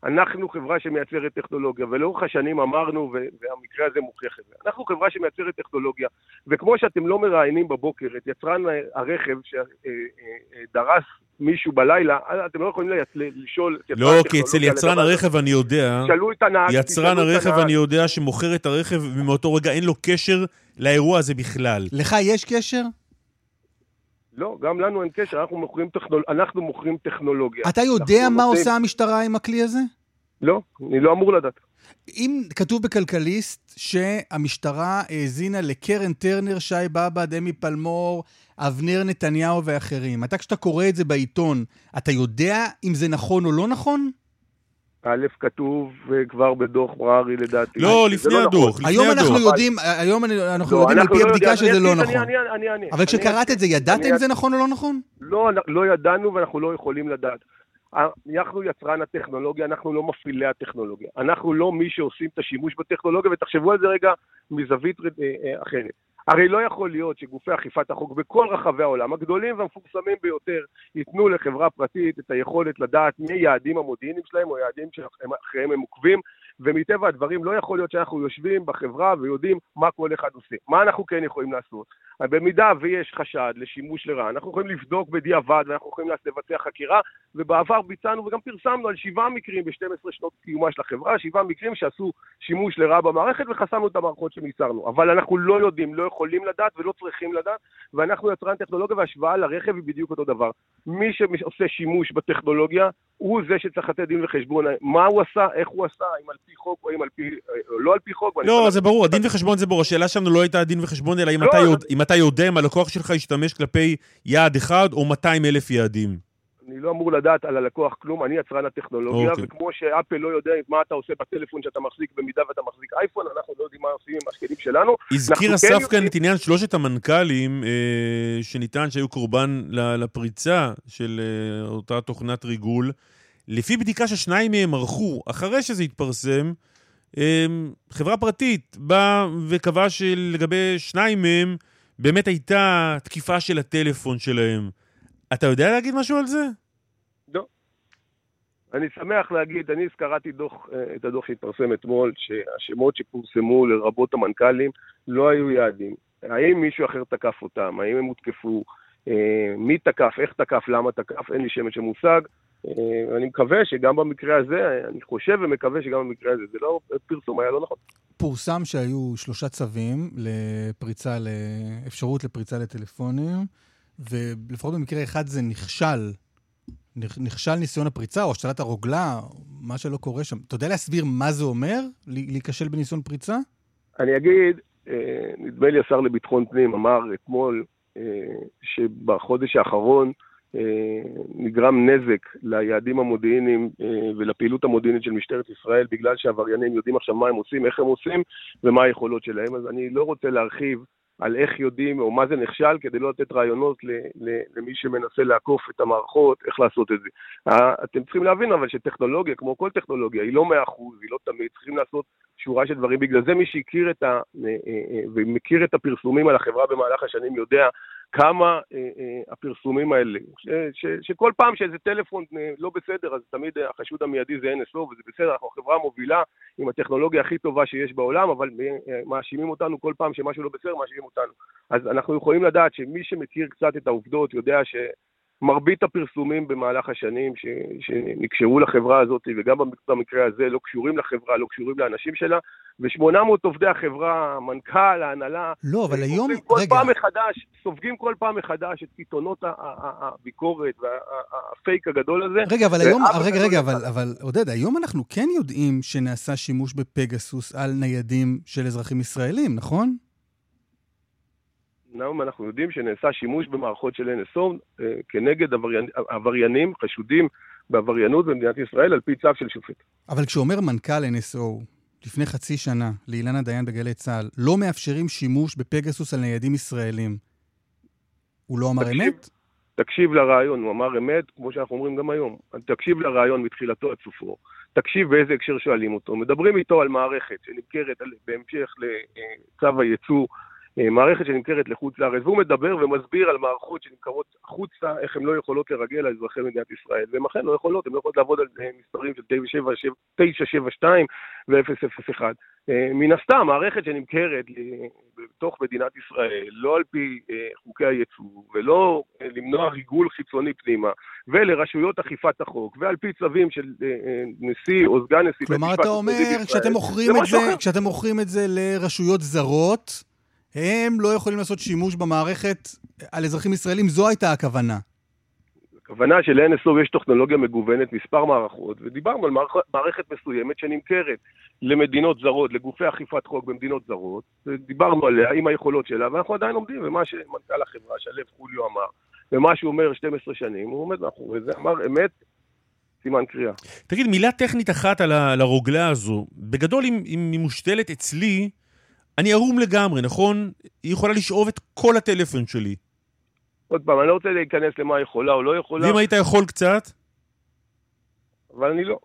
אנחנו חברה שמייצרת טכנולוגיה, ולאורך השנים אמרנו, והמקרה הזה מוכיח את זה, אנחנו חברה שמייצרת טכנולוגיה, וכמו שאתם לא מראיינים בבוקר את יצרן הרכב שדרס מישהו בלילה, אתם לא יכולים לשאול... לא, כי אצל יצרן הרכב אני יודע, תשאלו את הנהג, יצרן הרכב אני יודע שמוכר את הרכב, ומאותו רגע אין לו קשר לאירוע הזה בכלל. לך יש קשר? לא, גם לנו אין קשר, אנחנו מוכרים, טכנול... אנחנו מוכרים טכנולוגיה. אתה יודע מה רוצים... עושה המשטרה עם הכלי הזה? לא, אני לא אמור לדעת. אם כתוב בכלכליסט שהמשטרה האזינה לקרן טרנר, שי בבא, דמי פלמור, אבנר נתניהו ואחרים, אתה כשאתה קורא את זה בעיתון, אתה יודע אם זה נכון או לא נכון? א', כתוב כבר בדוח מררי לדעתי. לא, לפני לא הדוח, לפני הדוח. היום אנחנו יודעים, היום אנחנו יודעים על פי לא הבדיקה שזה לא נכון. אבל כשקראת את זה, ידעת אם זה נכון או לא נכון? לא, לא ידענו ואנחנו לא יכולים לדעת. אנחנו יצרן הטכנולוגיה, אנחנו לא מפעילי הטכנולוגיה. אנחנו לא מי שעושים את השימוש בטכנולוגיה, ותחשבו על זה רגע מזווית אה, אה, אחרת. הרי לא יכול להיות שגופי אכיפת החוק בכל רחבי העולם, הגדולים והמפורסמים ביותר, ייתנו לחברה פרטית את היכולת לדעת מי היעדים המודיעיניים שלהם או יעדים שאחריהם הם עוקבים, ומטבע הדברים לא יכול להיות שאנחנו יושבים בחברה ויודעים מה כל אחד עושה. מה אנחנו כן יכולים לעשות? במידה ויש חשד לשימוש לרעה, אנחנו יכולים לבדוק בדיעבד ואנחנו יכולים לבצע חקירה, ובעבר ביצענו וגם פרסמנו על שבעה מקרים ב-12 שנות קיומה של החברה, שבעה מקרים שעשו שימוש לרעה במערכת וחסמנו את המערכות שניצרנו. אבל אנחנו לא יודעים, לא יכולים לדעת ולא צריכים לדעת, ואנחנו יצרן טכנולוגיה והשוואה לרכב היא בדיוק אותו דבר. מי שעושה שימוש בטכנולוגיה הוא זה שצריך לתת דין וחשבון מה הוא עשה, איך הוא עשה, אם על פי חוק או אם על פי, או לא על פי חוק. לא, זה ברור, הדין וחשבון זה ברור. השאלה שלנו לא הייתה דין וחשבון, אלא אם, לא, אתה, יודע, אם אתה יודע אם הלקוח שלך ישתמש כלפי יעד אחד או 200 אלף יעדים. אני לא אמור לדעת על הלקוח כלום, אני יצרן הטכנולוגיה, okay. אוקיי. וכמו שאפל לא יודע מה אתה עושה בטלפון שאתה מחזיק במידה ואתה מחזיק אייפון, אנחנו לא יודעים מה עושים עם השקלים שלנו. הזכיר אסף כן כאן את עניין שלושת המנכ"לים אה, שניתן שהיו קורבן לפריצה של אה, אותה תוכנת ריגול. לפי בדיקה ששניים מהם ערכו, אחרי שזה התפרסם, אה, חברה פרטית באה וקבעה שלגבי שניים מהם באמת הייתה תקיפה של הטלפון שלהם. אתה יודע להגיד משהו על זה? אני שמח להגיד, אני קראתי אה, את הדוח שהתפרסם אתמול, שהשמות שפורסמו לרבות המנכ"לים לא היו יעדים. האם מישהו אחר תקף אותם? האם הם הותקפו? אה, מי תקף? איך תקף? למה תקף? אין לי שמץ של מושג. אה, אני מקווה שגם במקרה הזה, אני חושב ומקווה שגם במקרה הזה, זה לא פרסום, היה לא נכון. פורסם שהיו שלושה צווים לפריצה, לאפשרות לפריצה לטלפונים. ולפחות במקרה אחד זה נכשל. נכשל ניסיון הפריצה או השתלת הרוגלה, מה שלא קורה שם. אתה יודע להסביר מה זה אומר, להיכשל בניסיון פריצה? אני אגיד, אה, נדמה לי השר לביטחון פנים אמר אתמול אה, שבחודש האחרון אה, נגרם נזק ליעדים המודיעיניים ולפעילות המודיעינית של משטרת ישראל בגלל שעבריינים יודעים עכשיו מה הם עושים, איך הם עושים ומה היכולות שלהם. אז אני לא רוצה להרחיב על איך יודעים או מה זה נכשל, כדי לא לתת רעיונות למי שמנסה לעקוף את המערכות, איך לעשות את זה. אתם צריכים להבין אבל שטכנולוגיה, כמו כל טכנולוגיה, היא לא מאה אחוז, היא לא תמיד, צריכים לעשות שורה של דברים. בגלל זה מי שהכיר את ה... אה, אה, אה, ומכיר את הפרסומים על החברה במהלך השנים יודע כמה אה, אה, הפרסומים האלה, ש, ש, שכל פעם שאיזה טלפון אה, לא בסדר, אז תמיד החשוד המיידי זה NSO, וזה בסדר, אנחנו חברה מובילה עם הטכנולוגיה הכי טובה שיש בעולם, אבל אה, מאשימים אותנו כל פעם שמשהו לא בסדר, מאשימים אותנו. אז אנחנו יכולים לדעת שמי שמכיר קצת את העובדות יודע ש... מרבית הפרסומים במהלך השנים ש, שנקשרו לחברה הזאת, וגם במקרה הזה, לא קשורים לחברה, לא קשורים לאנשים שלה, ו-800 עובדי החברה, המנכ"ל, ההנהלה, לא, אבל היום, כל רגע... פעם מחדש, סופגים כל פעם מחדש את קיתונות הביקורת והפייק הגדול הזה. רגע, אבל היום, רגע, רגע, אבל, אבל עודד, היום אנחנו כן יודעים שנעשה שימוש בפגסוס על ניידים של אזרחים ישראלים, נכון? אמנם אנחנו יודעים שנעשה שימוש במערכות של NSO אה, כנגד עבריין, עבריינים חשודים בעבריינות במדינת ישראל על פי צו של שופט. אבל כשאומר מנכ"ל NSO לפני חצי שנה לאילנה דיין בגלי צה"ל, לא מאפשרים שימוש בפגסוס על ניידים ישראלים, הוא לא אמר תקשיב, אמת? תקשיב לרעיון, הוא אמר אמת, כמו שאנחנו אומרים גם היום. תקשיב לרעיון מתחילתו עד סופו. תקשיב באיזה הקשר שואלים אותו. מדברים איתו על מערכת שנמכרת בהמשך לצו הייצוא אה, מערכת שנמכרת לחוץ לארץ, והוא מדבר ומסביר על מערכות שנמכרות החוצה, איך הן לא יכולות לרגל על אזרחי מדינת ישראל, והן אכן לא יכולות, הן לא יכולות לעבוד על אה, מספרים של 972 ו-001. אה, מן הסתם, מערכת שנמכרת בתוך מדינת ישראל, לא על פי חוקי הייצוא, ולא למנוע ריגול חיצוני פנימה, ולרשויות אכיפת החוק, ועל פי צווים של נשיא או סגן נשיא כלומר, אתה אומר, כשאתם מוכרים, זה, כשאתם מוכרים את זה לרשויות זרות, הם לא יכולים לעשות שימוש במערכת על אזרחים ישראלים, זו הייתה הכוונה. הכוונה של NSO יש טכנולוגיה מגוונת, מספר מערכות, ודיברנו על מערכת מסוימת שנמכרת למדינות זרות, לגופי אכיפת חוק במדינות זרות, ודיברנו עליה עם היכולות שלה, ואנחנו עדיין עומדים, ומה שמנכ"ל החברה, שלו חוליו אמר, ומה שהוא אומר 12 שנים, הוא עומד מאחורי זה, אמר אמת, סימן קריאה. תגיד, מילה טכנית אחת על הרוגלה הזו. בגדול, אם היא מושתלת אצלי, אני ערום לגמרי, נכון? היא יכולה לשאוב את כל הטלפון שלי. עוד פעם, אני לא רוצה להיכנס למה יכולה או לא יכולה. ואם היית יכול קצת? אבל אני לא.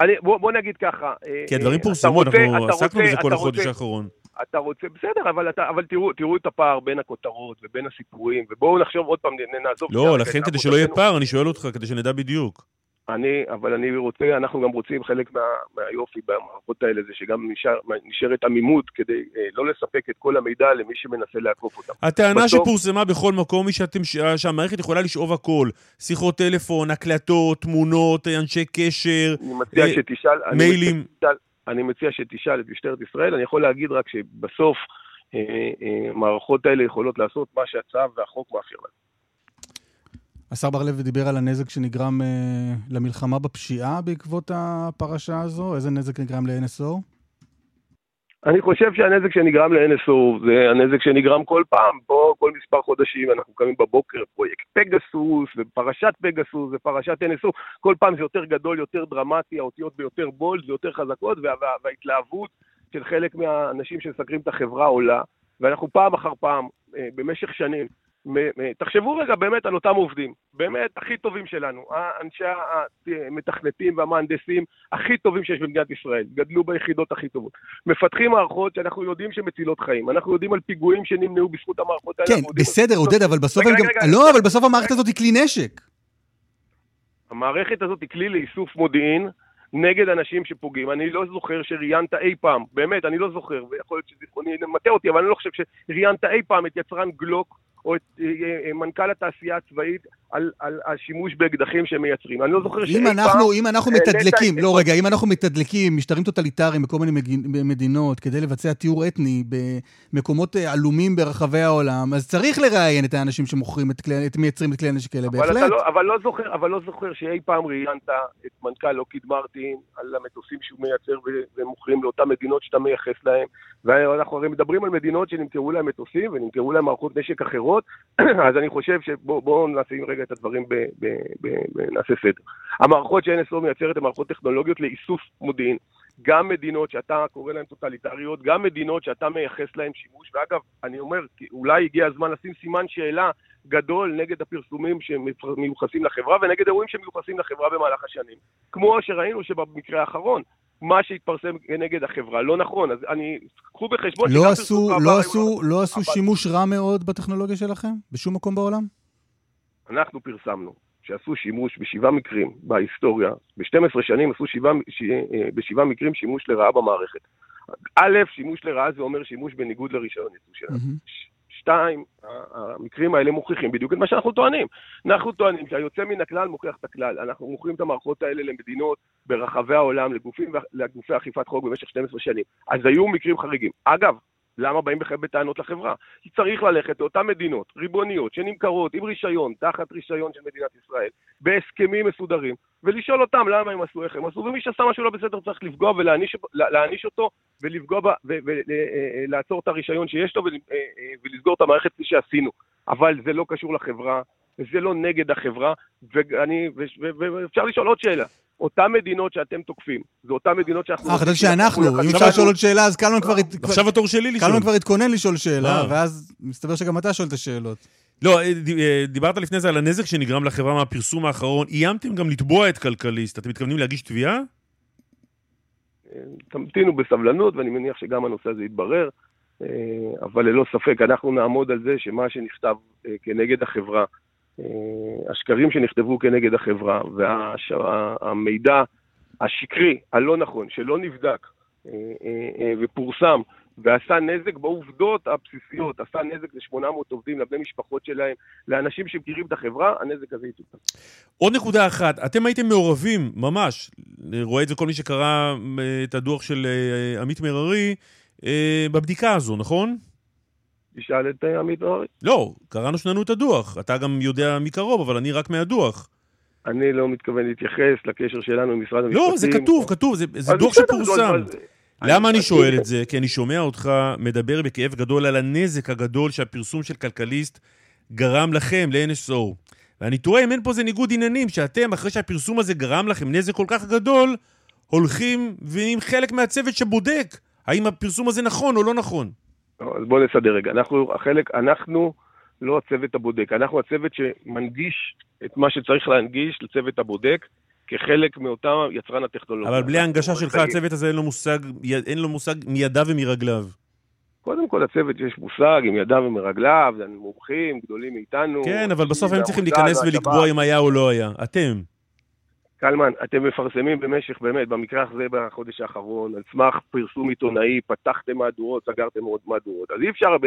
אני, בוא, בוא נגיד ככה. אה, כי הדברים אה, פורסמו, אנחנו עסקנו בזה כל החודש האחרון. אתה רוצה, בסדר, אבל, אתה, אבל תראו, תראו את הפער בין הכותרות ובין הסיפורים, ובואו נחשוב עוד פעם, נעזוב... לא, לכן כדי שלא יהיה פער, אני שואל אותך, כדי שנדע בדיוק. אני, אבל אני רוצה, אנחנו גם רוצים חלק מה, מהיופי במערכות האלה, זה שגם נשאר, נשארת עמימות כדי אה, לא לספק את כל המידע למי שמנסה לעקוף אותם. הטענה בסוף... שפורסמה בכל מקום היא שאתם, שהמערכת יכולה לשאוב הכל. שיחות טלפון, הקלטות, תמונות, אנשי קשר, אני מציע אה, שתשאל, מיילים. אני מציע, אני מציע שתשאל את משטרת ישראל, אני יכול להגיד רק שבסוף המערכות אה, אה, האלה יכולות לעשות מה שהצו והחוק מאפשר להם. השר בר-לב דיבר על הנזק שנגרם אה, למלחמה בפשיעה בעקבות הפרשה הזו? איזה נזק נגרם ל-NSO? אני חושב שהנזק שנגרם ל-NSO זה הנזק שנגרם כל פעם, פה כל מספר חודשים אנחנו קמים בבוקר, פרויקט פגסוס ופרשת פגסוס ופרשת NSO, כל פעם זה יותר גדול, יותר דרמטי, האותיות ביותר בולד, זה יותר חזקות, וה- וה- וההתלהבות של חלק מהאנשים שמסקרים את החברה עולה, ואנחנו פעם אחר פעם, אה, במשך שנים, תחשבו רגע באמת על אותם עובדים, באמת הכי טובים שלנו, אנשי המתכנתים והמהנדסים הכי טובים שיש במדינת ישראל, גדלו ביחידות הכי טובות. מפתחים מערכות שאנחנו יודעים שמצילות חיים, אנחנו יודעים על פיגועים שנמנעו בזכות המערכות האלה. כן, בסדר, עודד, אבל בסוף רגע, רגע, גם... לא, אבל בסוף המערכת הזאת היא כלי נשק. המערכת הזאת היא כלי לאיסוף מודיעין. נגד אנשים שפוגעים. אני לא זוכר שראיינת אי פעם, באמת, אני לא זוכר, ויכול להיות שזיכרוני מטעה אותי, אבל אני לא חושב שראיינת אי פעם את יצרן גלוק או את אה, אה, מנכ"ל התעשייה הצבאית על, על השימוש באקדחים שהם מייצרים. אני לא זוכר שאי פעם... אם אנחנו מתדלקים, לא רגע, אם אנחנו מתדלקים משטרים טוטליטריים בכל מיני מדינות כדי לבצע טיהור אתני במקומות אה, עלומים ברחבי העולם, אז צריך לראיין את האנשים שמוכרים את, כלי, את מייצרים את כלי הנשק האלה, בהחלט. לא, אבל, לא זוכר, אבל לא זוכר שאי פעם ראיינת את מנכ"ל לוקיד מרטין על המטוסים שהוא מייצר ומוכרים לאותן מדינות שאתה מייחס להם, ואנחנו הרי מדברים על מדינות שנמכרו להם מטוסים ונמכרו להם מערכות נשק אחרות, אז אני חושב שבואו נשים רגע את הדברים, ונעשה סדר. המערכות ש-NSO מייצרת הן מערכות טכנולוגיות לאיסוף מודיעין. גם מדינות שאתה קורא להן טוטליטריות, גם מדינות שאתה מייחס להן שימוש, ואגב, אני אומר, אולי הגיע הזמן לשים סימן שאלה גדול נגד הפרסומים שמיוחסים לחברה ונגד אירועים שמיוחסים לחברה במהלך השנים. כמו שראינו שבמקרה האחרון, מה שהתפרסם נגד החברה לא נכון, אז אני, קחו בחשבון... לא עשו, לא עשו, לא עשו. שימוש רע מאוד בטכנולוגיה שלכם? בשום מקום בעולם? אנחנו פרסמנו שעשו שימוש בשבעה מקרים בהיסטוריה, ב-12 שנים עשו שבעה, ש... אה, בשבעה מקרים שימוש לרעה במערכת. א', שימוש לרעה זה אומר שימוש בניגוד לרישיון ייצוא שלנו. Mm-hmm. שתיים, המקרים האלה מוכיחים בדיוק את מה שאנחנו טוענים. אנחנו טוענים שהיוצא מן הכלל מוכיח את הכלל. אנחנו מוכרים את המערכות האלה למדינות ברחבי העולם, לגופים, לגופי אכיפת חוק במשך 12 שנים. אז היו מקרים חריגים. אגב, למה באים בכלל בטענות לחברה? כי צריך ללכת לאותן מדינות ריבוניות שנמכרות עם רישיון, תחת רישיון של מדינת ישראל, בהסכמים מסודרים, ולשאול אותם למה הם עשו, איך הם עשו, ומי שעשה משהו לא בסדר צריך לפגוע ולהעניש אותו, ולפגוע ולעצור אה, אה, את הרישיון שיש לו אה, ולסגור את המערכת כפי שעשינו. אבל זה לא קשור לחברה, זה לא נגד החברה, ואני, ואפשר לשאול עוד שאלה. אותן מדינות שאתם תוקפים, זה אותן מדינות שאנחנו... אה, חשבתי שאנחנו, אם אפשר לשאול עוד שאלה, אז קלמן כבר... עכשיו התור שלי לשאול. קלמן כבר התכונן לשאול שאלה, ואז מסתבר שגם אתה שואל את השאלות. לא, אה, אה, דיברת לפני זה על הנזק שנגרם לחברה מהפרסום האחרון. איימתם גם לתבוע את כלכליסט. אתם מתכוונים להגיש תביעה? תמתינו בסבלנות, ואני מניח שגם הנושא הזה יתברר, אבל ללא ספק, אנחנו נעמוד על זה שמה שנכתב כנגד החברה אה, השקרים שנכתבו כנגד החברה והמידע השקרי, הלא נכון, שלא נבדק אה, אה, ופורסם ועשה נזק בעובדות הבסיסיות, עשה נזק ל-800 עובדים, לבני משפחות שלהם, לאנשים שמכירים את החברה, הנזק הזה יתוקן. עוד נקודה אחת, אתם הייתם מעורבים, ממש, רואה את זה כל מי שקרא את הדוח של עמית מררי, בבדיקה הזו, נכון? תשאל את אה, עמית אורי. לא, קראנו שנינו את הדוח. אתה גם יודע מקרוב, אבל אני רק מהדוח. אני לא מתכוון להתייחס לקשר שלנו עם משרד המשפטים. לא, זה כתוב, כתוב, זה, זה דוח שפורסם. למה אני שואל את זה? כי אני שומע אותך מדבר בכאב גדול על הנזק הגדול שהפרסום של כלכליסט גרם לכם, ל-NSO. ואני תוהה אם אין פה איזה ניגוד עניינים, שאתם, אחרי שהפרסום הזה גרם לכם נזק כל כך גדול, הולכים ועם חלק מהצוות שבודק האם הפרסום הזה נכון או לא נכון. אז בואו נסדר רגע. אנחנו, החלק, אנחנו לא הצוות הבודק, אנחנו הצוות שמנגיש את מה שצריך להנגיש לצוות הבודק. כחלק מאותה יצרן הטכנולוגיה. אבל בלי ההנגשה שלך, הצוות הזה אין לו מושג, אין לו מושג מידיו ומרגליו. קודם כל, הצוות יש מושג עם ידיו ומרגליו, מומחים גדולים מאיתנו. כן, אבל בסוף הם צריכים להיכנס ולקבוע אם היה או לא היה. אתם. קלמן, אתם מפרסמים במשך, באמת, במקרה הזה בחודש האחרון, על סמך פרסום עיתונאי, פתחתם מהדורות, סגרתם עוד מהדורות. אז אי אפשר ב-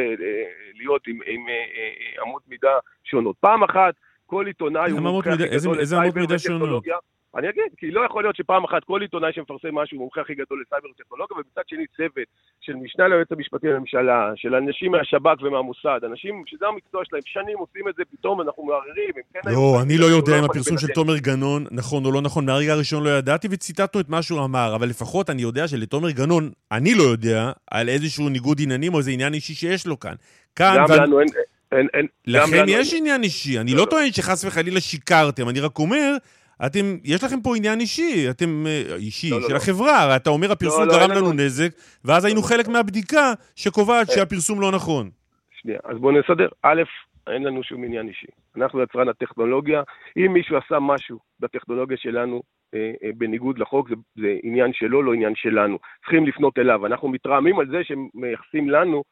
להיות עם, עם, עם אמות מידה שונות. פעם אחת, כל עיתונאי הוא הכי גדול לסייבר וטכנולוגיה. אני אגיד, כי לא יכול להיות שפעם אחת כל עיתונאי שמפרסם משהו הוא מומחה הכי גדול לסייבר וטכנולוגיה, ומצד שני צוות של משנה ליועץ המשפטי לממשלה, של אנשים מהשב"כ ומהמוסד, אנשים שזה המקצוע שלהם, שנים עושים את זה, פתאום אנחנו מערערים, כן... לא, אני לא יודע אם הפרסום של תומר גנון נכון או לא נכון, מהרגע הראשון לא ידעתי וציטטנו את מה שהוא אמר, אבל לפחות אני יודע שלתומר גנון, אני לא יודע על איזשהו ניגוד עניינים או איזה עניין אישי שיש לו כאן. כאן... גם לנו אין... אין, אין, לכם יש עניין אישי, אני לא, לא טוען שחס וחלילה שיקרתם, אני רק אומר אתם, יש לכם פה עניין אישי, אתם, אה, אישי, לא, לא של לא, החברה, הרי אתה אומר הפרסום לא, לא, גרם לנו לא. נזק, ואז היינו חלק מהבדיקה שקובעת אה. שהפרסום לא נכון. שנייה, אז בואו נסדר. א', אין לנו שום עניין אישי. אנחנו יצרן הטכנולוגיה, אם מישהו עשה משהו בטכנולוגיה שלנו אה, אה, בניגוד לחוק, זה, זה עניין שלו, לא עניין שלנו. צריכים לפנות אליו. אנחנו מתרעמים על זה שהם מייחסים לנו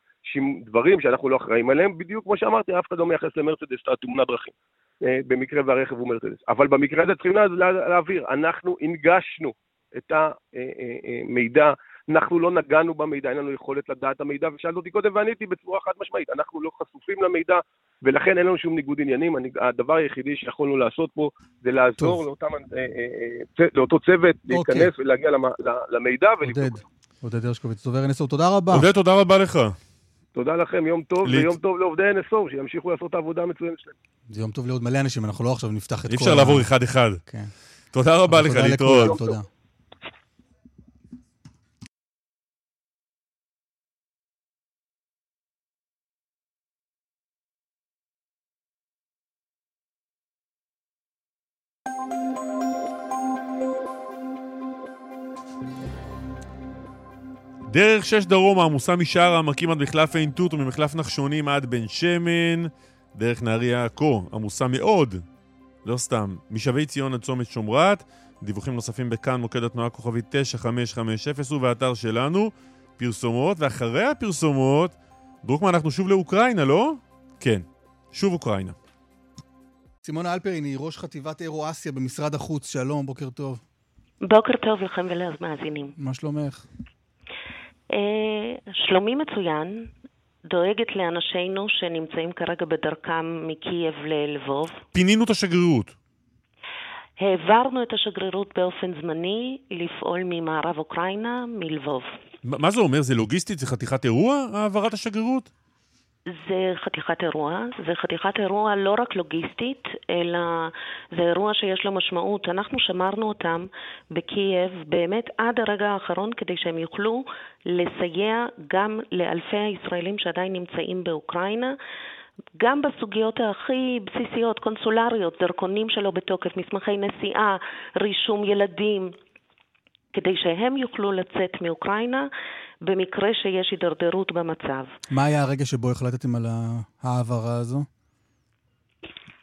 דברים שאנחנו לא אחראים עליהם, בדיוק כמו שאמרתי, אף אחד לא מייחס למרצדס את התאונת דרכים. אה, במקרה והרכב הוא מרצדס. אבל במקרה הזה צריכים להעביר, אנחנו הנגשנו את המידע, אה, אה, אנחנו לא נגענו במידע, אין לנו יכולת לדעת את המידע, ושאלת אותי קודם ועניתי בצורה חד משמעית, אנחנו לא חשופים למידע, ולכן אין לנו שום ניגוד עניינים. אני, הדבר היחידי שיכולנו לעשות פה זה לעזור לאותם, לאותו צוות אוקיי. להיכנס ולהגיע למידע ולבדוק אותו. עודד הרשקוביץ, דובר NSO, תודה רבה. עודד, תודה רבה לך. תודה לכם, יום טוב, ליט... ויום טוב לעובדי NSO, שימשיכו לעשות את העבודה המצוינת שלהם. זה יום טוב לעוד מלא אנשים, אנחנו לא עכשיו נפתח את כל... אי אפשר לעבור אחד-אחד. כן. תודה רבה לך, להתראות. תודה. דרך שש דרומה עמוסה משער העמקים עד מחלף עין תות וממחלף נחשונים עד בן שמן. דרך נהריה עכו עמוסה מאוד, לא סתם, משבי ציון עד צומת שומרת. דיווחים נוספים בכאן, מוקד התנועה כוכבית 9550 ובאתר שלנו. פרסומות, ואחרי הפרסומות, דרוקמן, אנחנו שוב לאוקראינה, לא? כן, שוב אוקראינה. סימונה אלפרין היא ראש חטיבת אירו-אסיה במשרד החוץ, שלום, בוקר טוב. בוקר טוב לכם ולמאזינים. מה שלומך? אה, שלומי מצוין, דואגת לאנשינו שנמצאים כרגע בדרכם מקייב ללבוב. פינינו את השגרירות. העברנו את השגרירות באופן זמני לפעול ממערב אוקראינה, מלבוב. מה זה אומר? זה לוגיסטית? זה חתיכת אירוע, העברת השגרירות? זה חתיכת אירוע, זה חתיכת אירוע לא רק לוגיסטית, אלא זה אירוע שיש לו משמעות. אנחנו שמרנו אותם בקייב באמת עד הרגע האחרון כדי שהם יוכלו לסייע גם לאלפי הישראלים שעדיין נמצאים באוקראינה. גם בסוגיות הכי בסיסיות, קונסולריות, דרכונים שלו בתוקף, מסמכי נסיעה, רישום ילדים, כדי שהם יוכלו לצאת מאוקראינה במקרה שיש הידרדרות במצב. מה היה הרגע שבו החלטתם על ההעברה הזו?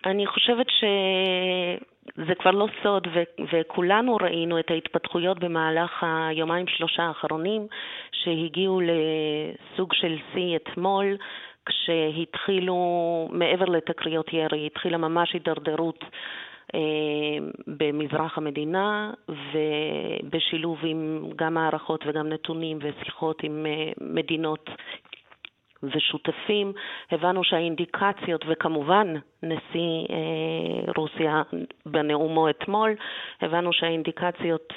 אני חושבת שזה כבר לא סוד, ו- וכולנו ראינו את ההתפתחויות במהלך היומיים שלושה האחרונים, שהגיעו לסוג של שיא אתמול, כשהתחילו, מעבר לתקריות ירי, התחילה ממש הידרדרות אה, במזרח המדינה ובשילוב עם גם הערכות וגם נתונים ושיחות עם אה, מדינות ושותפים, הבנו שהאינדיקציות, וכמובן נשיא אה, רוסיה בנאומו אתמול, הבנו שהאינדיקציות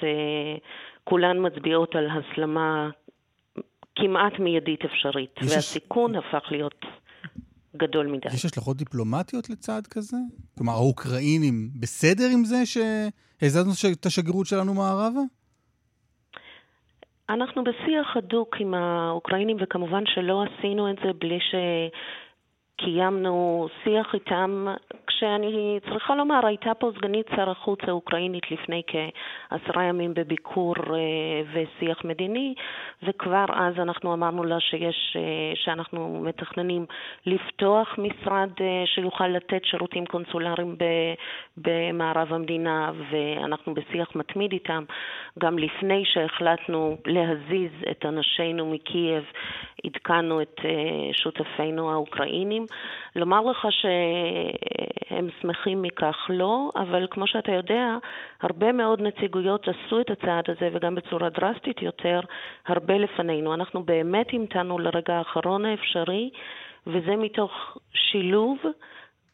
כולן מצביעות על הסלמה כמעט מיידית אפשרית, והסיכון הפך להיות גדול מדי. יש השלכות דיפלומטיות לצעד כזה? כלומר, האוקראינים בסדר עם זה שהזזנו את השגרירות שלנו מערבה? אנחנו בשיח הדוק עם האוקראינים, וכמובן שלא עשינו את זה בלי ש... קיימנו שיח איתם, כשאני צריכה לומר, הייתה פה סגנית שר החוץ האוקראינית לפני כעשרה ימים בביקור אה, ושיח מדיני, וכבר אז אנחנו אמרנו לה שיש, אה, שאנחנו מתכננים לפתוח משרד אה, שיוכל לתת שירותים קונסולריים במערב המדינה, ואנחנו בשיח מתמיד איתם. גם לפני שהחלטנו להזיז את אנשינו מקייב, עדכנו את שותפינו האוקראינים. לומר לך הם שמחים מכך לא, אבל כמו שאתה יודע, הרבה מאוד נציגויות עשו את הצעד הזה, וגם בצורה דרסטית יותר, הרבה לפנינו. אנחנו באמת המתנו לרגע האחרון האפשרי, וזה מתוך שילוב